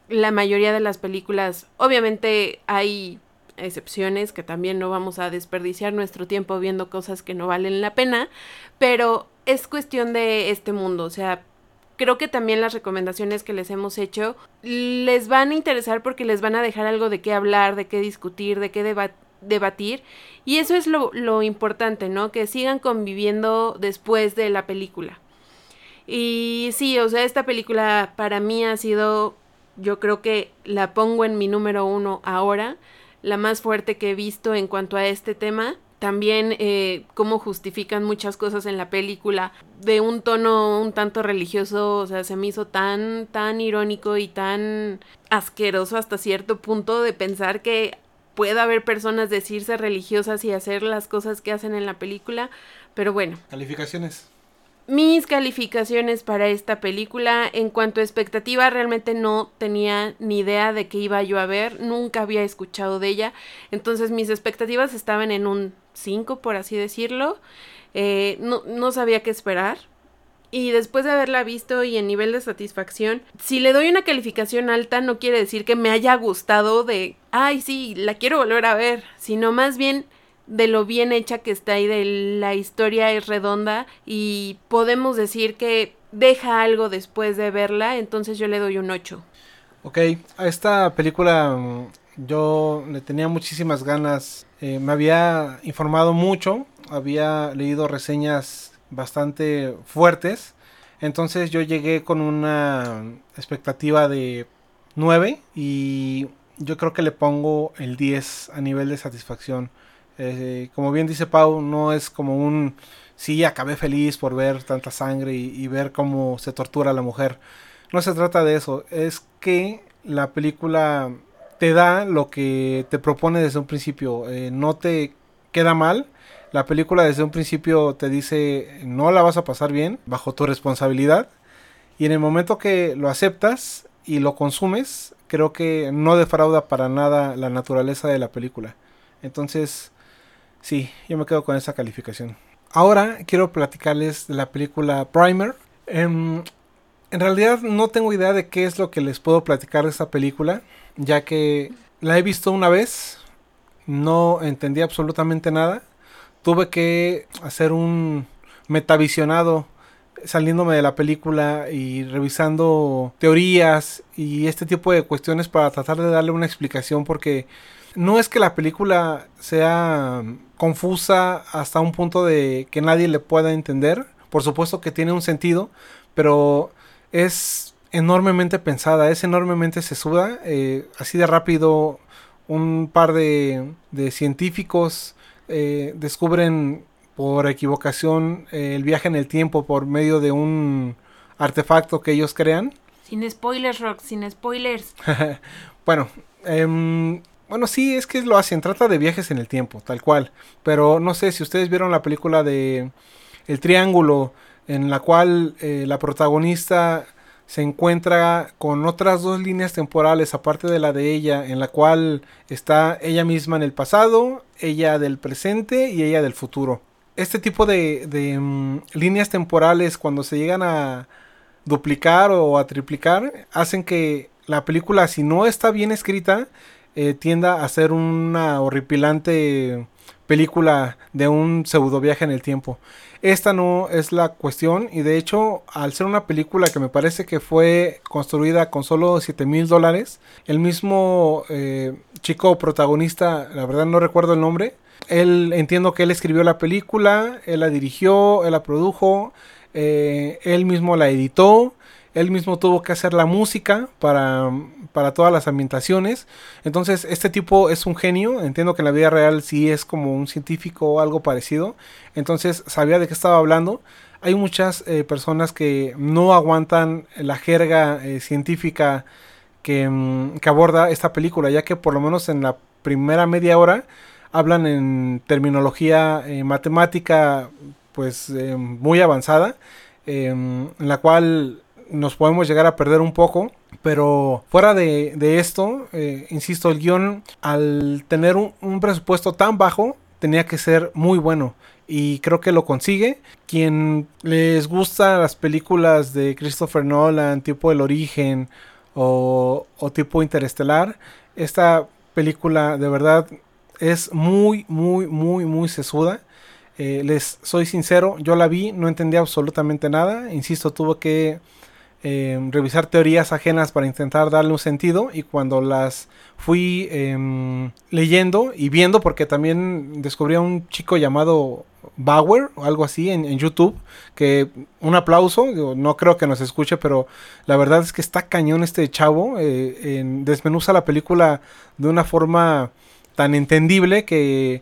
la mayoría de las películas, obviamente hay excepciones que también no vamos a desperdiciar nuestro tiempo viendo cosas que no valen la pena, pero es cuestión de este mundo, o sea, creo que también las recomendaciones que les hemos hecho les van a interesar porque les van a dejar algo de qué hablar, de qué discutir, de qué debatir. Y eso es lo, lo importante, ¿no? Que sigan conviviendo después de la película. Y sí, o sea, esta película para mí ha sido yo creo que la pongo en mi número uno ahora, la más fuerte que he visto en cuanto a este tema. También eh, cómo justifican muchas cosas en la película de un tono un tanto religioso, o sea, se me hizo tan, tan irónico y tan asqueroso hasta cierto punto de pensar que pueda haber personas decirse religiosas y hacer las cosas que hacen en la película, pero bueno. Calificaciones mis calificaciones para esta película en cuanto a expectativa realmente no tenía ni idea de qué iba yo a ver, nunca había escuchado de ella, entonces mis expectativas estaban en un 5 por así decirlo, eh, no, no sabía qué esperar. Y después de haberla visto y en nivel de satisfacción, si le doy una calificación alta no quiere decir que me haya gustado de, ay sí, la quiero volver a ver, sino más bien de lo bien hecha que está y de la historia es redonda y podemos decir que deja algo después de verla, entonces yo le doy un 8. Ok, a esta película mm, yo le tenía muchísimas ganas, eh, me había informado mucho, había leído reseñas bastante fuertes, entonces yo llegué con una expectativa de 9 y yo creo que le pongo el 10 a nivel de satisfacción. Eh, como bien dice Pau, no es como un sí, acabé feliz por ver tanta sangre y, ver cómo se tortura a la mujer. No se trata de eso, es que la película te da lo que te propone desde un principio, eh, no te queda mal. La película desde un principio te dice no la vas a pasar bien bajo tu responsabilidad y en el momento que lo aceptas y lo consumes, creo que no defrauda para nada la naturaleza de la película. Entonces, sí, yo me quedo con esa calificación. Ahora quiero platicarles de la película Primer. Em, en realidad no tengo idea de qué es lo que les puedo platicar de esta película, ya que la he visto una vez, no entendí absolutamente nada. Tuve que hacer un metavisionado saliéndome de la película y revisando teorías y este tipo de cuestiones para tratar de darle una explicación porque no es que la película sea confusa hasta un punto de que nadie le pueda entender. Por supuesto que tiene un sentido, pero es enormemente pensada, es enormemente sesuda. Eh, así de rápido, un par de, científicos eh, descubren por equivocación eh, el viaje en el tiempo por medio de un artefacto que ellos crean. Sin spoilers, Rock, sin spoilers. bueno, eh, bueno, sí, es que lo hacen. Trata de viajes en el tiempo, tal cual. Pero no sé si ustedes vieron la película de El Triángulo, en la cual eh, la protagonista se encuentra con otras dos líneas temporales, aparte de la de ella, en la cual está ella misma en el pasado, ella del presente y ella del futuro. Este tipo de, de mm, líneas temporales, cuando se llegan a duplicar o a triplicar, hacen que la película, si no está bien escrita, eh, tienda a ser una horripilante película de un pseudo viaje en el tiempo. Esta no es la cuestión y de hecho al ser una película que me parece que fue construida con solo 7 mil dólares, el mismo eh, chico protagonista, la verdad no recuerdo el nombre, él entiendo que él escribió la película, él la dirigió, él la produjo, eh, él mismo la editó, él mismo tuvo que hacer la música para, para todas las ambientaciones. Entonces, este tipo es un genio. Entiendo que en la vida real sí es como un científico o algo parecido. Entonces, sabía de qué estaba hablando. Hay muchas eh, personas que no aguantan la jerga eh, científica que, mm, que aborda esta película, ya que por lo menos en la primera media hora hablan en terminología eh, matemática pues muy avanzada, en la cual nos podemos llegar a perder un poco. Pero fuera de, esto, eh, insisto, el guion al tener un, presupuesto tan bajo tenía que ser muy bueno. Y creo que lo consigue. Quien les gusta las películas de Christopher Nolan, tipo El Origen o, tipo Interestelar, esta película de verdad es muy, muy, muy, muy sesuda. Eh, les soy sincero, yo la vi, no entendí absolutamente nada. Insisto, tuve que Em, revisar teorías ajenas para intentar darle un sentido y cuando las fui em, leyendo y viendo porque también descubrí a un chico llamado Bauer o algo así en, YouTube que un aplauso no creo que nos escuche pero la verdad es que está cañón este chavo eh, desmenuza la película de una forma tan entendible que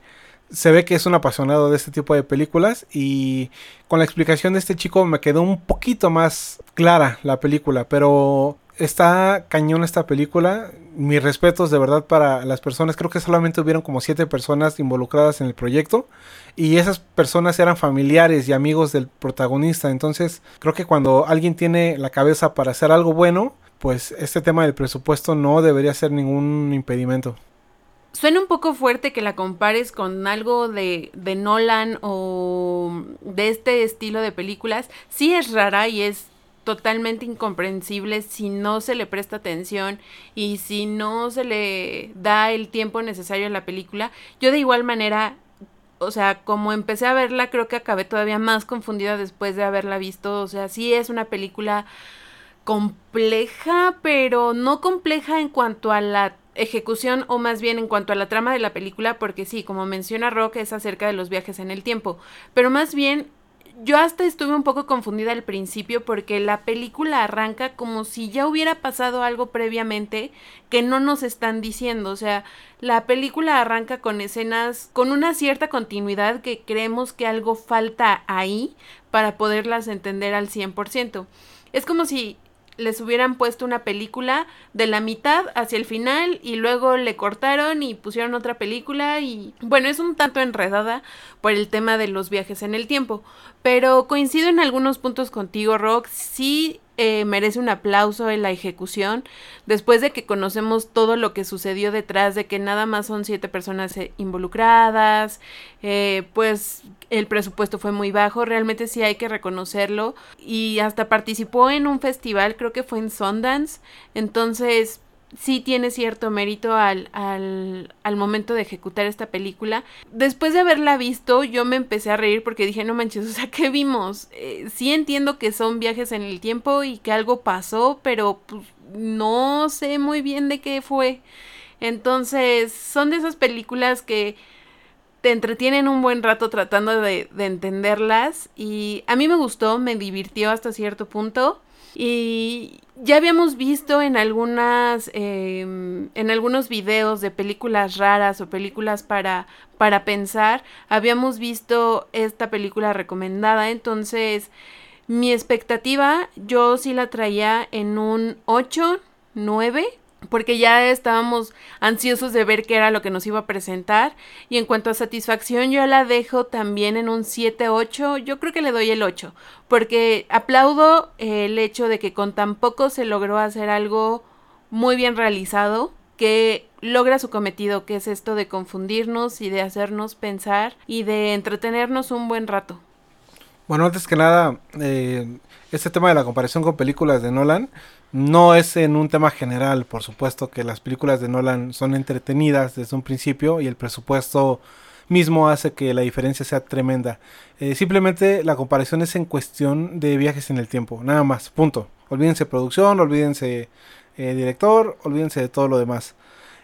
se ve que es un apasionado de este tipo de películas y con la explicación de este chico me quedó un poquito más clara la película, pero está cañón esta película. Mis respetos de verdad para las personas. Creo que solamente hubieron como siete personas involucradas en el proyecto y esas personas eran familiares y amigos del protagonista. Entonces creo que cuando alguien tiene la cabeza para hacer algo bueno, pues este tema del presupuesto no debería ser ningún impedimento. Suena un poco fuerte que la compares con algo de, de, Nolan o de este estilo de películas. Sí es rara y es totalmente incomprensible si no se le presta atención y si no se le da el tiempo necesario a la película. Yo de igual manera o sea, como empecé a verla, creo que acabé todavía más confundida después de haberla visto. O sea, sí es una película compleja, pero no compleja en cuanto a la ejecución o más bien en cuanto a la trama de la película, porque sí, como menciona Rock, es acerca de los viajes en el tiempo, pero más bien yo hasta estuve un poco confundida al principio porque la película arranca como si ya hubiera pasado algo previamente que no nos están diciendo. O sea, la película arranca con escenas con una cierta continuidad que creemos que algo falta ahí para poderlas entender al 100%. Es como si les hubieran puesto una película de la mitad hacia el final y luego le cortaron y pusieron otra película y bueno, es un tanto enredada por el tema de los viajes en el tiempo, pero coincido en algunos puntos contigo, Rock, sí eh, merece un aplauso en la ejecución, después de que conocemos todo lo que sucedió detrás de que nada más son siete personas eh, involucradas, eh, pues el presupuesto fue muy bajo, realmente sí hay que reconocerlo, y hasta participó en un festival, creo que fue en Sundance, entonces sí tiene cierto mérito al, al, al, momento de ejecutar esta película. Después de haberla visto, yo me empecé a reír porque dije, no manches, o sea, ¿qué vimos? Eh, sí entiendo que son viajes en el tiempo y que algo pasó, pero pues, no sé muy bien de qué fue. Entonces, son de esas películas que te entretienen un buen rato tratando de, de entenderlas y a mí me gustó, me divirtió hasta cierto punto. Y ya habíamos visto en algunas, em, en algunos videos de películas raras o películas para, para pensar, habíamos visto esta película recomendada, entonces mi expectativa yo sí la traía en un 8, 9 porque ya estábamos ansiosos de ver qué era lo que nos iba a presentar. Y en cuanto a satisfacción, yo la dejo también en un 7-8. Yo creo que le doy el 8, porque aplaudo el hecho de que con tan poco se logró hacer algo muy bien realizado, que logra su cometido, que es esto de confundirnos y de hacernos pensar y de entretenernos un buen rato. Bueno, antes que nada, eh, este tema de la comparación con películas de Nolan no es en un tema general, por supuesto que las películas de Nolan son entretenidas desde un principio y el presupuesto mismo hace que la diferencia sea tremenda. Eh, simplemente la comparación es en cuestión de viajes en el tiempo, nada más, punto. Olvídense producción, olvídense eh, director, olvídense de todo lo demás.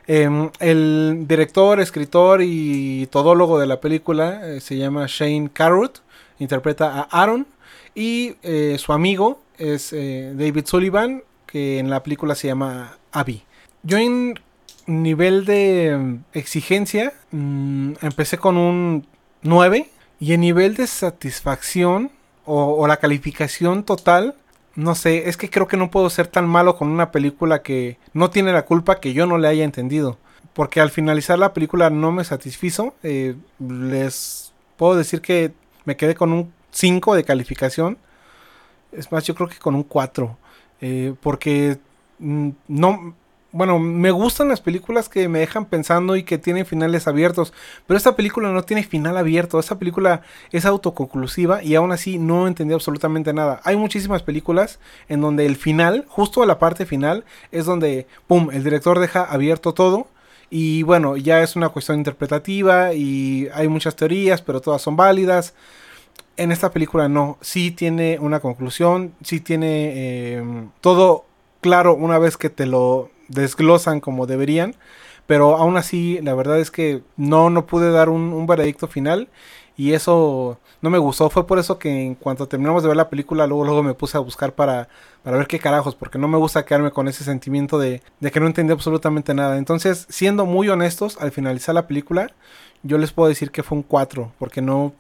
Em, el director, escritor y todólogo de la película eh, se llama Shane Carruth, interpreta a Aaron y su amigo es David Sullivan, que en la película se llama Abby. Yo en nivel de mm, exigencia mm, empecé con un 9 y en nivel de satisfacción o, la calificación total no sé, es que creo que no puedo ser tan malo con una película que no tiene la culpa que yo no le haya entendido. Porque al finalizar la película no me satisfizo. Eh, les puedo decir que me quedé con un 5 de calificación. Es más, yo creo que con un 4. Eh, porque mm, no, bueno, me gustan las películas que me dejan pensando y que tienen finales abiertos, pero esta película no tiene final abierto, esta película es autoconclusiva y aún así no entendí absolutamente nada. Hay muchísimas películas en donde el final, justo a la parte final, es donde, ¡pum!, el director deja abierto todo. Y bueno, ya es una cuestión interpretativa y hay muchas teorías, pero todas son válidas en esta película no, sí tiene una conclusión, sí tiene em, todo claro una vez que te lo desglosan como deberían, pero aún así la verdad es que no, no pude dar un, veredicto final y eso no me gustó, fue por eso que en cuanto terminamos de ver la película luego, luego me puse a buscar para, para ver qué carajos, porque no me gusta quedarme con ese sentimiento de, de que no entendí absolutamente nada. Entonces, siendo muy honestos, al finalizar la película, yo les puedo decir que fue un 4, porque no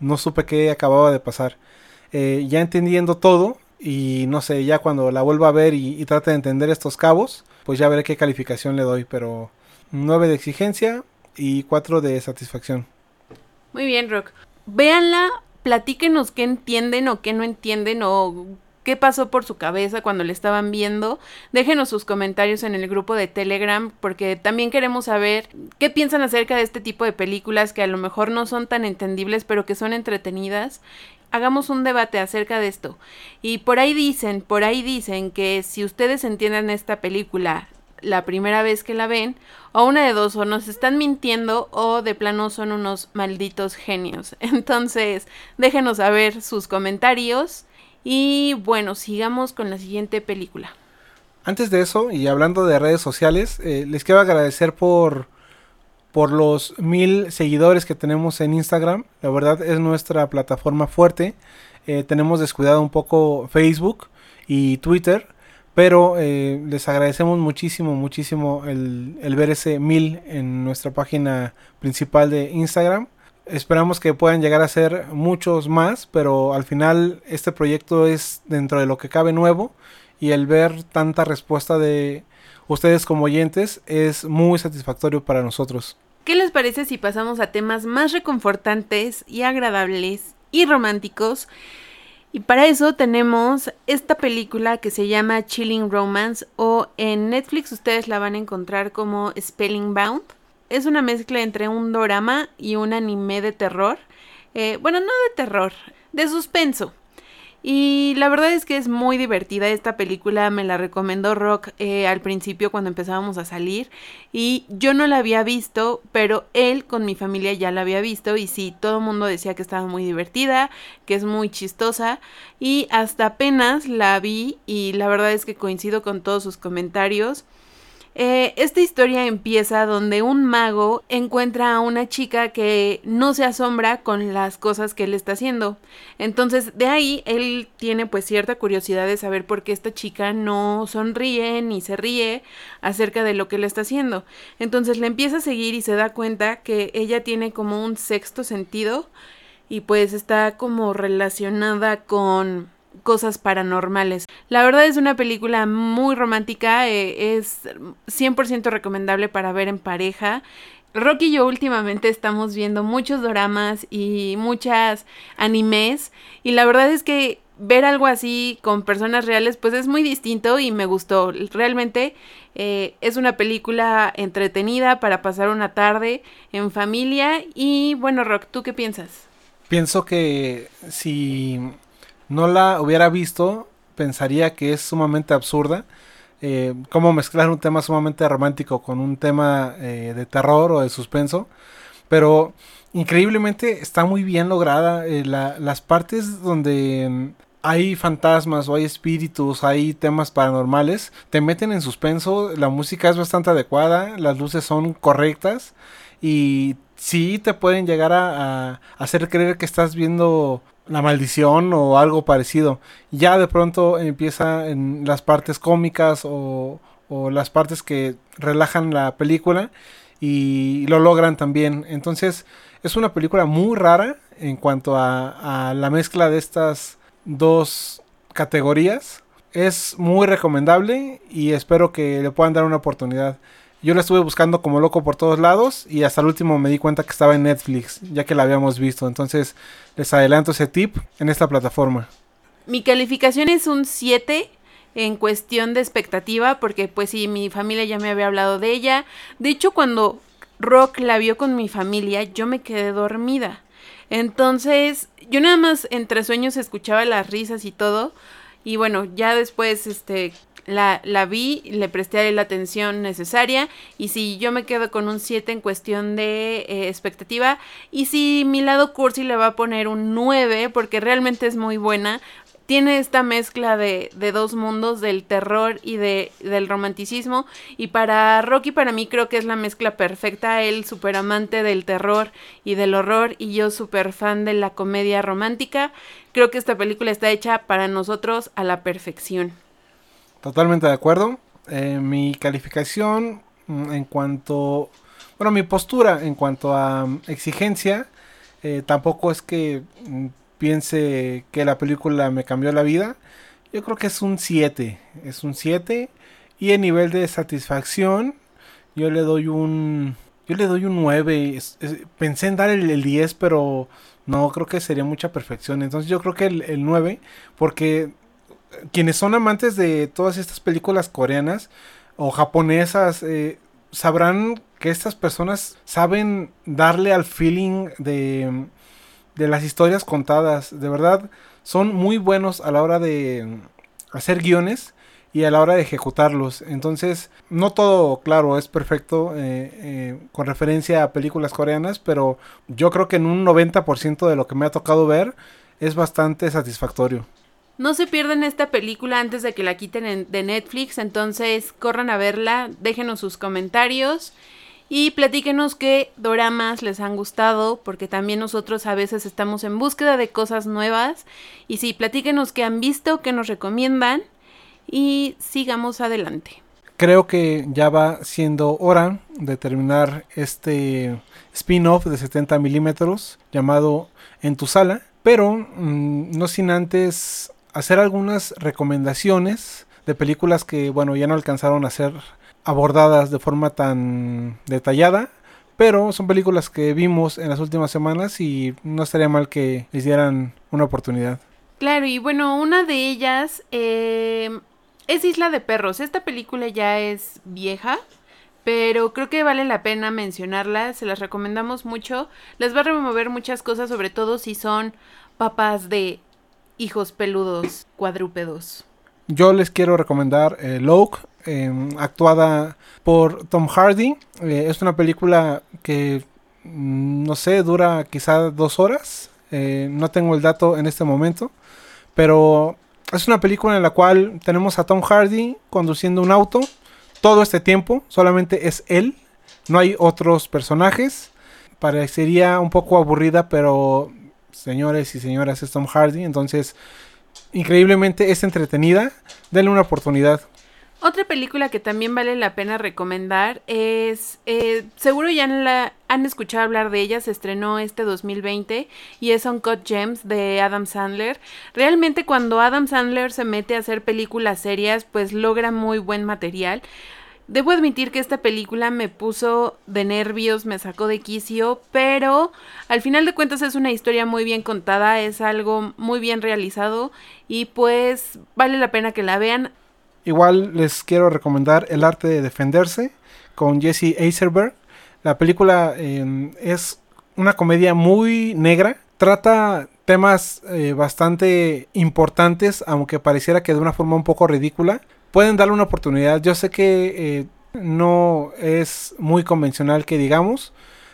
no supe qué acababa de pasar. Eh, ya entendiendo todo, y no sé, ya cuando la vuelva a ver y, trate de entender estos cabos, pues ya veré qué calificación le doy, pero 9 de exigencia y 4 de satisfacción. Muy bien, Rock. Véanla, platíquenos qué entienden o qué no entienden o qué pasó por su cabeza cuando le estaban viendo. Déjenos sus comentarios en el grupo de Telegram porque también queremos saber qué piensan acerca de este tipo de películas que a lo mejor no son tan entendibles pero que son entretenidas. Hagamos un debate acerca de esto. Y por ahí dicen, por ahí dicen que si ustedes entienden esta película la primera vez que la ven, o una de dos, o nos están mintiendo o de plano son unos malditos genios. Entonces, déjenos saber sus comentarios y bueno, sigamos con la siguiente película. Antes de eso, y hablando de redes sociales, eh, les quiero agradecer por, por los mil seguidores que tenemos en Instagram. La verdad es nuestra plataforma fuerte. Eh, tenemos descuidado un poco Facebook y Twitter. Pero eh, les agradecemos muchísimo, muchísimo el, el, ver ese mil en nuestra página principal de Instagram. Esperamos que puedan llegar a ser muchos más, pero al final este proyecto es dentro de lo que cabe nuevo y el ver tanta respuesta de ustedes como oyentes es muy satisfactorio para nosotros. ¿Qué les parece si pasamos a temas más reconfortantes y agradables y románticos? Y para eso tenemos esta película que se llama Chilling Romance o en Netflix ustedes la van a encontrar como Spelling Bound. Es una mezcla entre un drama y un anime de terror. Eh, bueno, no de terror, de suspenso. Y la verdad es que es muy divertida esta película, me la recomendó Rock eh, al principio cuando empezábamos a salir y yo no la había visto, pero él con mi familia ya la había visto y sí, todo el mundo decía que estaba muy divertida, que es muy chistosa y hasta apenas la vi y la verdad es que coincido con todos sus comentarios. Eh, esta historia empieza donde un mago encuentra a una chica que no se asombra con las cosas que él está haciendo. Entonces de ahí él tiene pues cierta curiosidad de saber por qué esta chica no sonríe ni se ríe acerca de lo que él está haciendo. Entonces le empieza a seguir y se da cuenta que ella tiene como un sexto sentido y pues está como relacionada con cosas paranormales. La verdad es una película muy romántica, eh, es 100% recomendable para ver en pareja. Rocky y yo últimamente estamos viendo muchos dramas y muchas animes y la verdad es que ver algo así con personas reales pues es muy distinto y me gustó. Realmente eh, es una película entretenida para pasar una tarde en familia y bueno Rock, ¿tú qué piensas? Pienso que si no la hubiera visto, pensaría que es sumamente absurda. Eh, cómo mezclar un tema sumamente romántico con un tema eh, de terror o de suspenso. Pero increíblemente está muy bien lograda. Eh, las partes donde mm, hay fantasmas o hay espíritus, hay temas paranormales, te meten en suspenso. La música es bastante adecuada, las luces son correctas y sí te pueden llegar a hacer creer que estás viendo la maldición o algo parecido. Ya de pronto empieza en las partes cómicas o, las partes que relajan la película y lo logran también. Entonces es una película muy rara en cuanto a, a la mezcla de estas dos categorías. Es muy recomendable y espero que le puedan dar una oportunidad. Yo la estuve buscando como loco por todos lados y hasta el último me di cuenta que estaba en Netflix, ya que la habíamos visto. Entonces les adelanto ese tip en esta plataforma. Mi calificación es un 7 en cuestión de expectativa, porque pues sí, mi familia ya me había hablado de ella. De hecho, cuando Rock la vio con mi familia, yo me quedé dormida. Entonces, yo nada más entre sueños escuchaba las risas y todo. Y bueno, ya después, este, la, la vi, le presté la atención necesaria y si yo me quedo con un 7 en cuestión de eh, expectativa y si mi lado cursi le va a poner un 9 porque realmente es muy buena, tiene esta mezcla de, de, dos mundos, del terror y de, del romanticismo. Y para Rocky, para mí creo que es la mezcla perfecta. Él súper amante del terror y del horror y yo súper fan de la comedia romántica. Creo que esta película está hecha para nosotros a la perfección. Totalmente de acuerdo. Eh, mi calificación mm, en cuanto, bueno, mi postura en cuanto a mm, exigencia, eh, tampoco es que mm, piense que la película me cambió la vida. Yo creo que es un 7, es un 7 y en nivel de satisfacción yo le doy un yo le doy un 9. pensé en dar el, 10, pero no creo que sería mucha perfección. Entonces yo creo que el, el 9 porque quienes son amantes de todas estas películas coreanas o japonesas eh, sabrán que estas personas saben darle al feeling de, de las historias contadas. De verdad, son muy buenos a la hora de hacer guiones y a la hora de ejecutarlos. Entonces, no todo, claro, es perfecto eh, eh, con referencia a películas coreanas, pero yo creo que en un 90% de lo que me ha tocado ver es bastante satisfactorio. No se pierdan esta película antes de que la quiten de Netflix, entonces corran a verla, déjenos sus comentarios y platíquenos qué doramas les han gustado, porque también nosotros a veces estamos en búsqueda de cosas nuevas. Y sí, platíquenos qué han visto, qué nos recomiendan y sigamos adelante. Creo que ya va siendo hora de terminar este spin-off de 70 milímetros llamado En tu sala, pero mm, no sin antes hacer algunas recomendaciones de películas que, bueno, ya no alcanzaron a ser abordadas de forma tan detallada, pero son películas que vimos en las últimas semanas y no estaría mal que les dieran una oportunidad. Claro, y bueno, una de ellas eh, es Isla de Perros. Esta película ya es vieja, pero creo que vale la pena mencionarla, se las recomendamos mucho. Les va a remover muchas cosas, sobre todo si son papás de hijos peludos cuadrúpedos. Yo les quiero recomendar eh, em, actuada por Tom Hardy. Eh, es una película que, mm, no sé, dura quizá dos horas. Eh, no tengo el dato en este momento. Pero es una película en la cual tenemos a Tom Hardy conduciendo un auto todo este tiempo, solamente es él, no hay otros personajes. Parecería un poco aburrida, pero señores y señoras es Tom Hardy, entonces increíblemente es entretenida, denle una oportunidad. Otra película que también vale la pena recomendar es, eh, seguro ya la, han escuchado hablar de ella, se estrenó este 2020 y es Uncut Gems de Adam Sandler. Realmente cuando Adam Sandler se mete a hacer películas serias, pues logra muy buen material. Debo admitir que esta película me puso de nervios, me sacó de quicio, pero al final de cuentas es una historia muy bien contada, es algo muy bien realizado y pues vale la pena que la vean. Igual les quiero recomendar El arte de defenderse con Jesse Eisenberg. La película em, es una comedia muy negra. Trata temas eh, bastante importantes, aunque pareciera que de una forma un poco ridícula. Pueden darle una oportunidad. Yo sé que eh, no es muy convencional que digamos,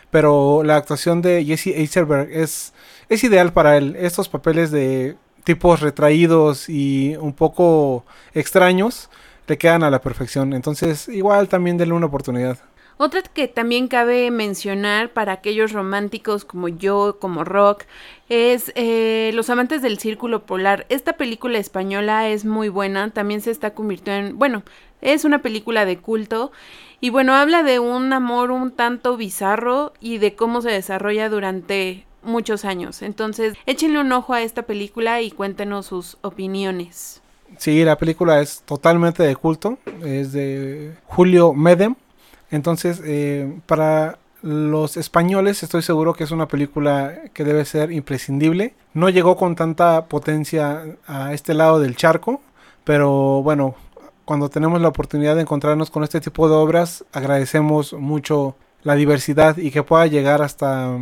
pero la actuación de Jesse Eisenberg es, es ideal para él. Estos papeles de tipos retraídos y un poco extraños le quedan a la perfección. Entonces, igual también denle una oportunidad. Otra que también cabe mencionar para aquellos románticos como yo, como Rock, es eh, Los amantes del círculo polar. Esta película española es muy buena, también se está convirtiendo en, bueno, es una película de culto y bueno, habla de un amor un tanto bizarro y de cómo se desarrolla durante muchos años. Entonces, échenle un ojo a esta película y cuéntenos sus opiniones. Sí, la película es totalmente de culto. Es de Julio Medem. Entonces, eh, para los españoles estoy seguro que es una película que debe ser imprescindible. No llegó con tanta potencia a este lado del charco, pero bueno, cuando tenemos la oportunidad de encontrarnos con este tipo de obras, agradecemos mucho la diversidad y que pueda llegar hasta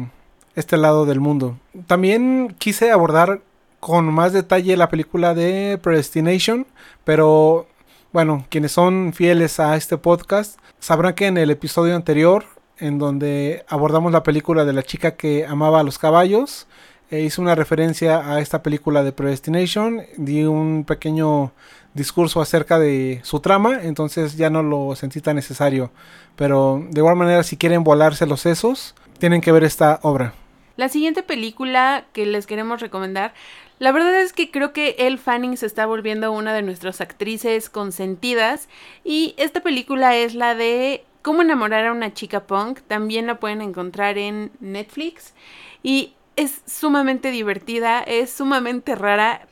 este lado del mundo. También quise abordar con más detalle la película de Predestination, pero bueno, quienes son fieles a este podcast sabrán que en el episodio anterior, en donde abordamos la película de la chica que amaba a los caballos, e hice una referencia a esta película de Predestination, di un pequeño discurso acerca de su trama, entonces ya no lo sentí tan necesario. Pero de igual manera, si quieren volarse los sesos, tienen que ver esta obra. La siguiente película que les queremos recomendar, la verdad es que creo que Elle Fanning se está volviendo una de nuestras actrices consentidas y esta película es la de Cómo enamorar a una chica punk, también la pueden encontrar en Netflix y es sumamente divertida, es sumamente rara.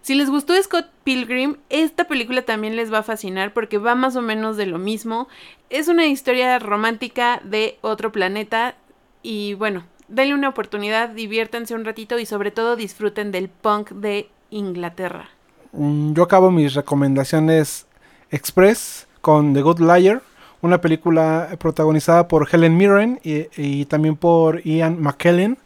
Si les gustó Scott Pilgrim, esta película también les va a fascinar porque va más o menos de lo mismo. Es una historia romántica de otro planeta y bueno, denle una oportunidad, diviértanse un ratito y sobre todo disfruten del punk de Inglaterra. Mm, yo acabo mis recomendaciones express con The Good Liar, una película protagonizada por Helen Mirren y, también por Ian McKellen.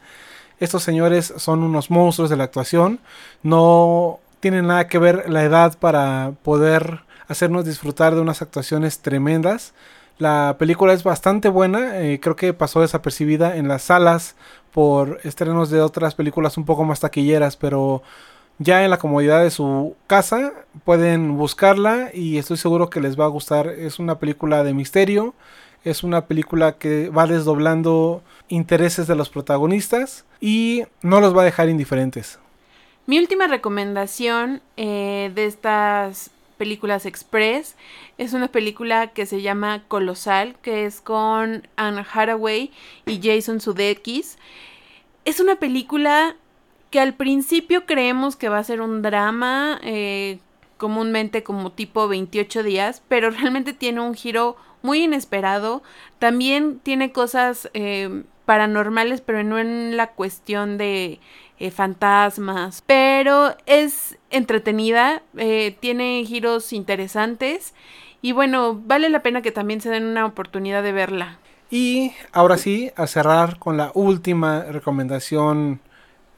Estos señores son unos monstruos de la actuación, no tienen nada que ver la edad para poder hacernos disfrutar de unas actuaciones tremendas. La película es bastante buena, eh, creo que pasó desapercibida en las salas por estrenos de otras películas un poco más taquilleras, pero ya en la comodidad de su casa pueden buscarla y estoy seguro que les va a gustar. Es una película de misterio, es una película que va desdoblando intereses de los protagonistas y no los va a dejar indiferentes. Mi última recomendación eh, de estas películas express es una película que se llama Colosal, que es con Anne Hathaway y Jason Sudeikis. Es una película que al principio creemos que va a ser un drama, eh, comúnmente como tipo 28 días, pero realmente tiene un giro muy inesperado. También tiene cosas eh, paranormales, pero no en la cuestión de eh, fantasmas. Pero es entretenida, tiene giros interesantes y bueno, vale la pena que también se den una oportunidad de verla. Y ahora sí, a cerrar con la última recomendación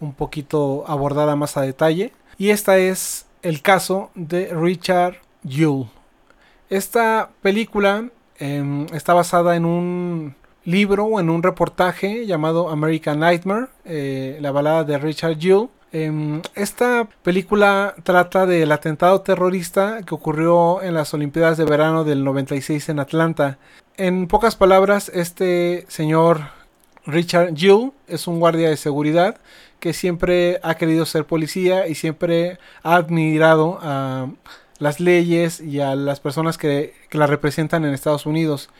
un poquito abordada más a detalle. Y esta es el caso de Richard Yule. Esta película em, está basada en un libro o en un reportaje llamado American Nightmare, eh, la balada de Richard Yule. Em, esta película trata del atentado terrorista que ocurrió en las Olimpiadas de Verano del 96 en Atlanta. En pocas palabras, este señor Richard Yule es un guardia de seguridad que siempre ha querido ser policía y siempre ha admirado a las leyes y a las personas que, la representan en Estados Unidos.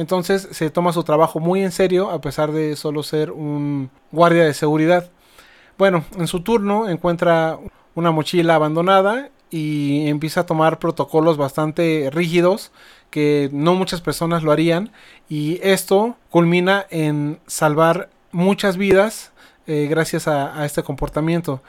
Entonces se toma su trabajo muy en serio a pesar de solo ser un guardia de seguridad. Bueno, en su turno encuentra una mochila abandonada y empieza a tomar protocolos bastante rígidos que no muchas personas lo harían y esto culmina en salvar muchas vidas eh, gracias a, este comportamiento.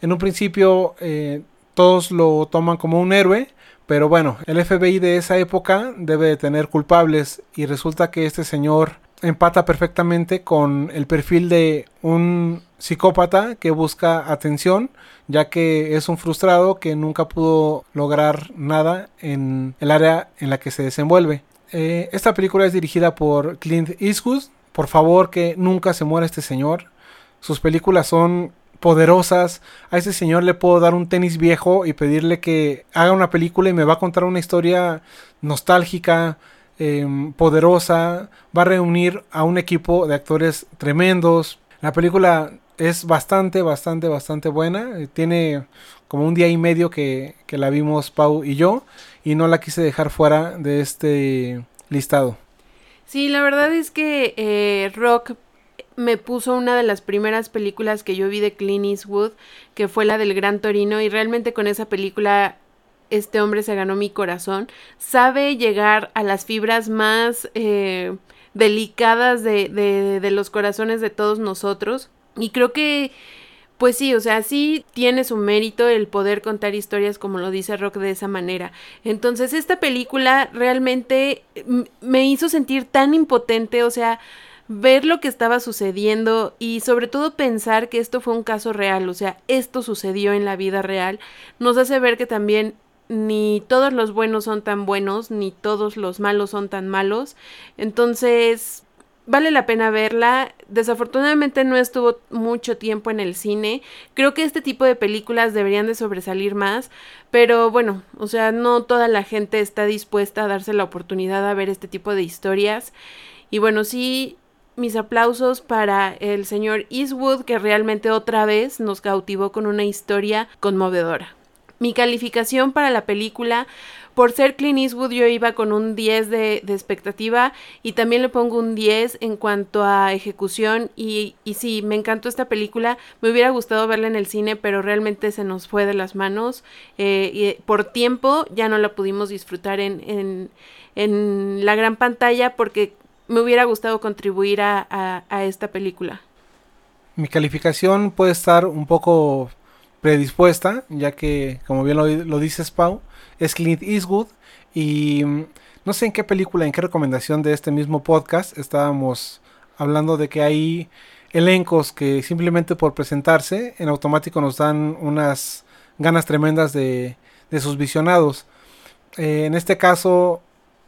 En un principio eh, todos lo toman como un héroe, pero bueno, el FBI de esa época debe de tener culpables y resulta que este señor empata perfectamente con el perfil de un psicópata que busca atención, ya que es un frustrado que nunca pudo lograr nada en el área en la que se desenvuelve. Eh, esta película es dirigida por Clint Eastwood. Por favor, que nunca se muera este señor. Sus películas son poderosas. A ese señor le puedo dar un tenis viejo y pedirle que haga una película y me va a contar una historia nostálgica, em, poderosa. Va a reunir a un equipo de actores tremendos. La película es bastante, bastante, bastante buena. Eh, tiene como un día y medio que, que la vimos Pau y yo y no la quise dejar fuera de este listado. Sí, la verdad es que eh, Rock me puso una de las primeras películas que yo vi de Clint Eastwood, que fue la del Gran Torino, y realmente con esa película este hombre se ganó mi corazón. Sabe llegar a las fibras más eh, delicadas de, de, de los corazones de todos nosotros. Y creo que pues sí, o sea, sí tiene su mérito el poder contar historias como lo dice Rock de esa manera. Entonces, esta película realmente me hizo sentir tan impotente, o sea, ver lo que estaba sucediendo y sobre todo pensar que esto fue un caso real, o sea, esto sucedió en la vida real, nos hace ver que también ni todos los buenos son tan buenos, ni todos los malos son tan malos. Entonces, vale la pena verla. Desafortunadamente no estuvo mucho tiempo en el cine. Creo que este tipo de películas deberían de sobresalir más, pero bueno, o sea, no toda la gente está dispuesta a darse la oportunidad a ver este tipo de historias. Y bueno, sí mis aplausos para el señor Eastwood que realmente otra vez nos cautivó con una historia conmovedora. Mi calificación para la película, por ser Clint Eastwood, yo iba con un 10 de, expectativa y también le pongo un 10 en cuanto a ejecución. Y, y sí, me encantó esta película. Me hubiera gustado verla en el cine, pero realmente se nos fue de las manos. Eh, y por tiempo ya no la pudimos disfrutar en, en, en la gran pantalla porque me hubiera gustado contribuir a, esta película. Mi calificación puede estar un poco predispuesta, ya que, como bien lo, lo dices, Pau, es Clint Eastwood. Y mm, no sé en qué película, en qué recomendación de este mismo podcast estábamos hablando de que hay elencos que simplemente por presentarse en automático nos dan unas ganas tremendas de, de sus visionados. Eh, en este caso,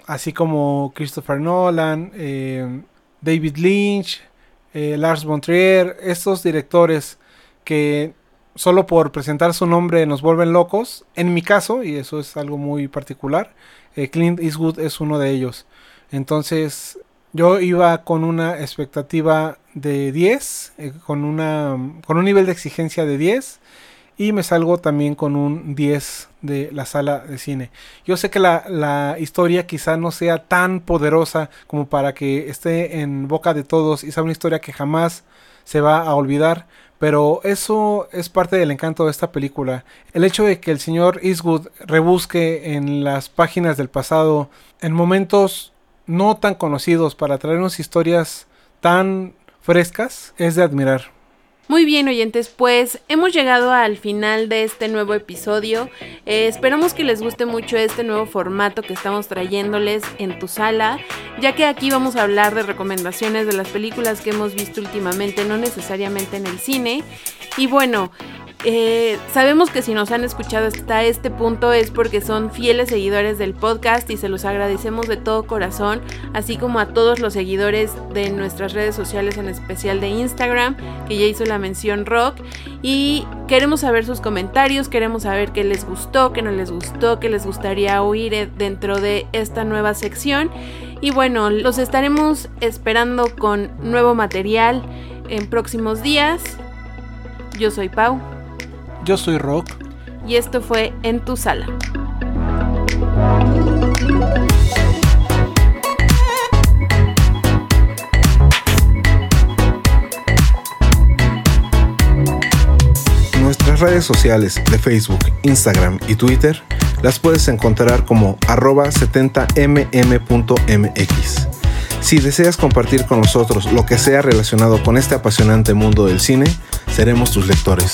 así como Christopher Nolan, eh, David Lynch, eh, Lars von Trier, estos directores que solo por presentar su nombre nos vuelven locos. En mi caso, y eso es algo muy particular, Clint Eastwood es uno de ellos. Entonces, yo iba con una expectativa de 10, con, una, con un nivel de exigencia de 10 y me salgo también con un 10 de la sala de cine. Yo sé que la, historia quizá no sea tan poderosa como para que esté en boca de todos y sea una historia que jamás se va a olvidar, pero eso es parte del encanto de esta película. El hecho de que el señor Eastwood rebusque en las páginas del pasado en momentos no tan conocidos para traernos historias tan frescas es de admirar. Muy bien oyentes, pues hemos llegado al final de este nuevo episodio. Eh, esperamos que les guste mucho este nuevo formato que estamos trayéndoles en tu sala, ya que aquí vamos a hablar de recomendaciones de las películas que hemos visto últimamente, no necesariamente en el cine. Y bueno, eh, sabemos que si nos han escuchado hasta este punto es porque son fieles seguidores del podcast y se los agradecemos de todo corazón, así como a todos los seguidores de nuestras redes sociales, en especial de Instagram, que ya hizo la mención rock. Y queremos saber sus comentarios, queremos saber qué les gustó, qué no les gustó, qué les gustaría oír eh, dentro de esta nueva sección. Y bueno, los estaremos esperando con nuevo material en próximos días. Yo soy Pau. Yo soy Rock. Y esto fue En tu sala. Nuestras redes sociales de Facebook, Instagram y Twitter las puedes encontrar como arroba 70mm.mx. Si deseas compartir con nosotros lo que sea relacionado con este apasionante mundo del cine, seremos tus lectores.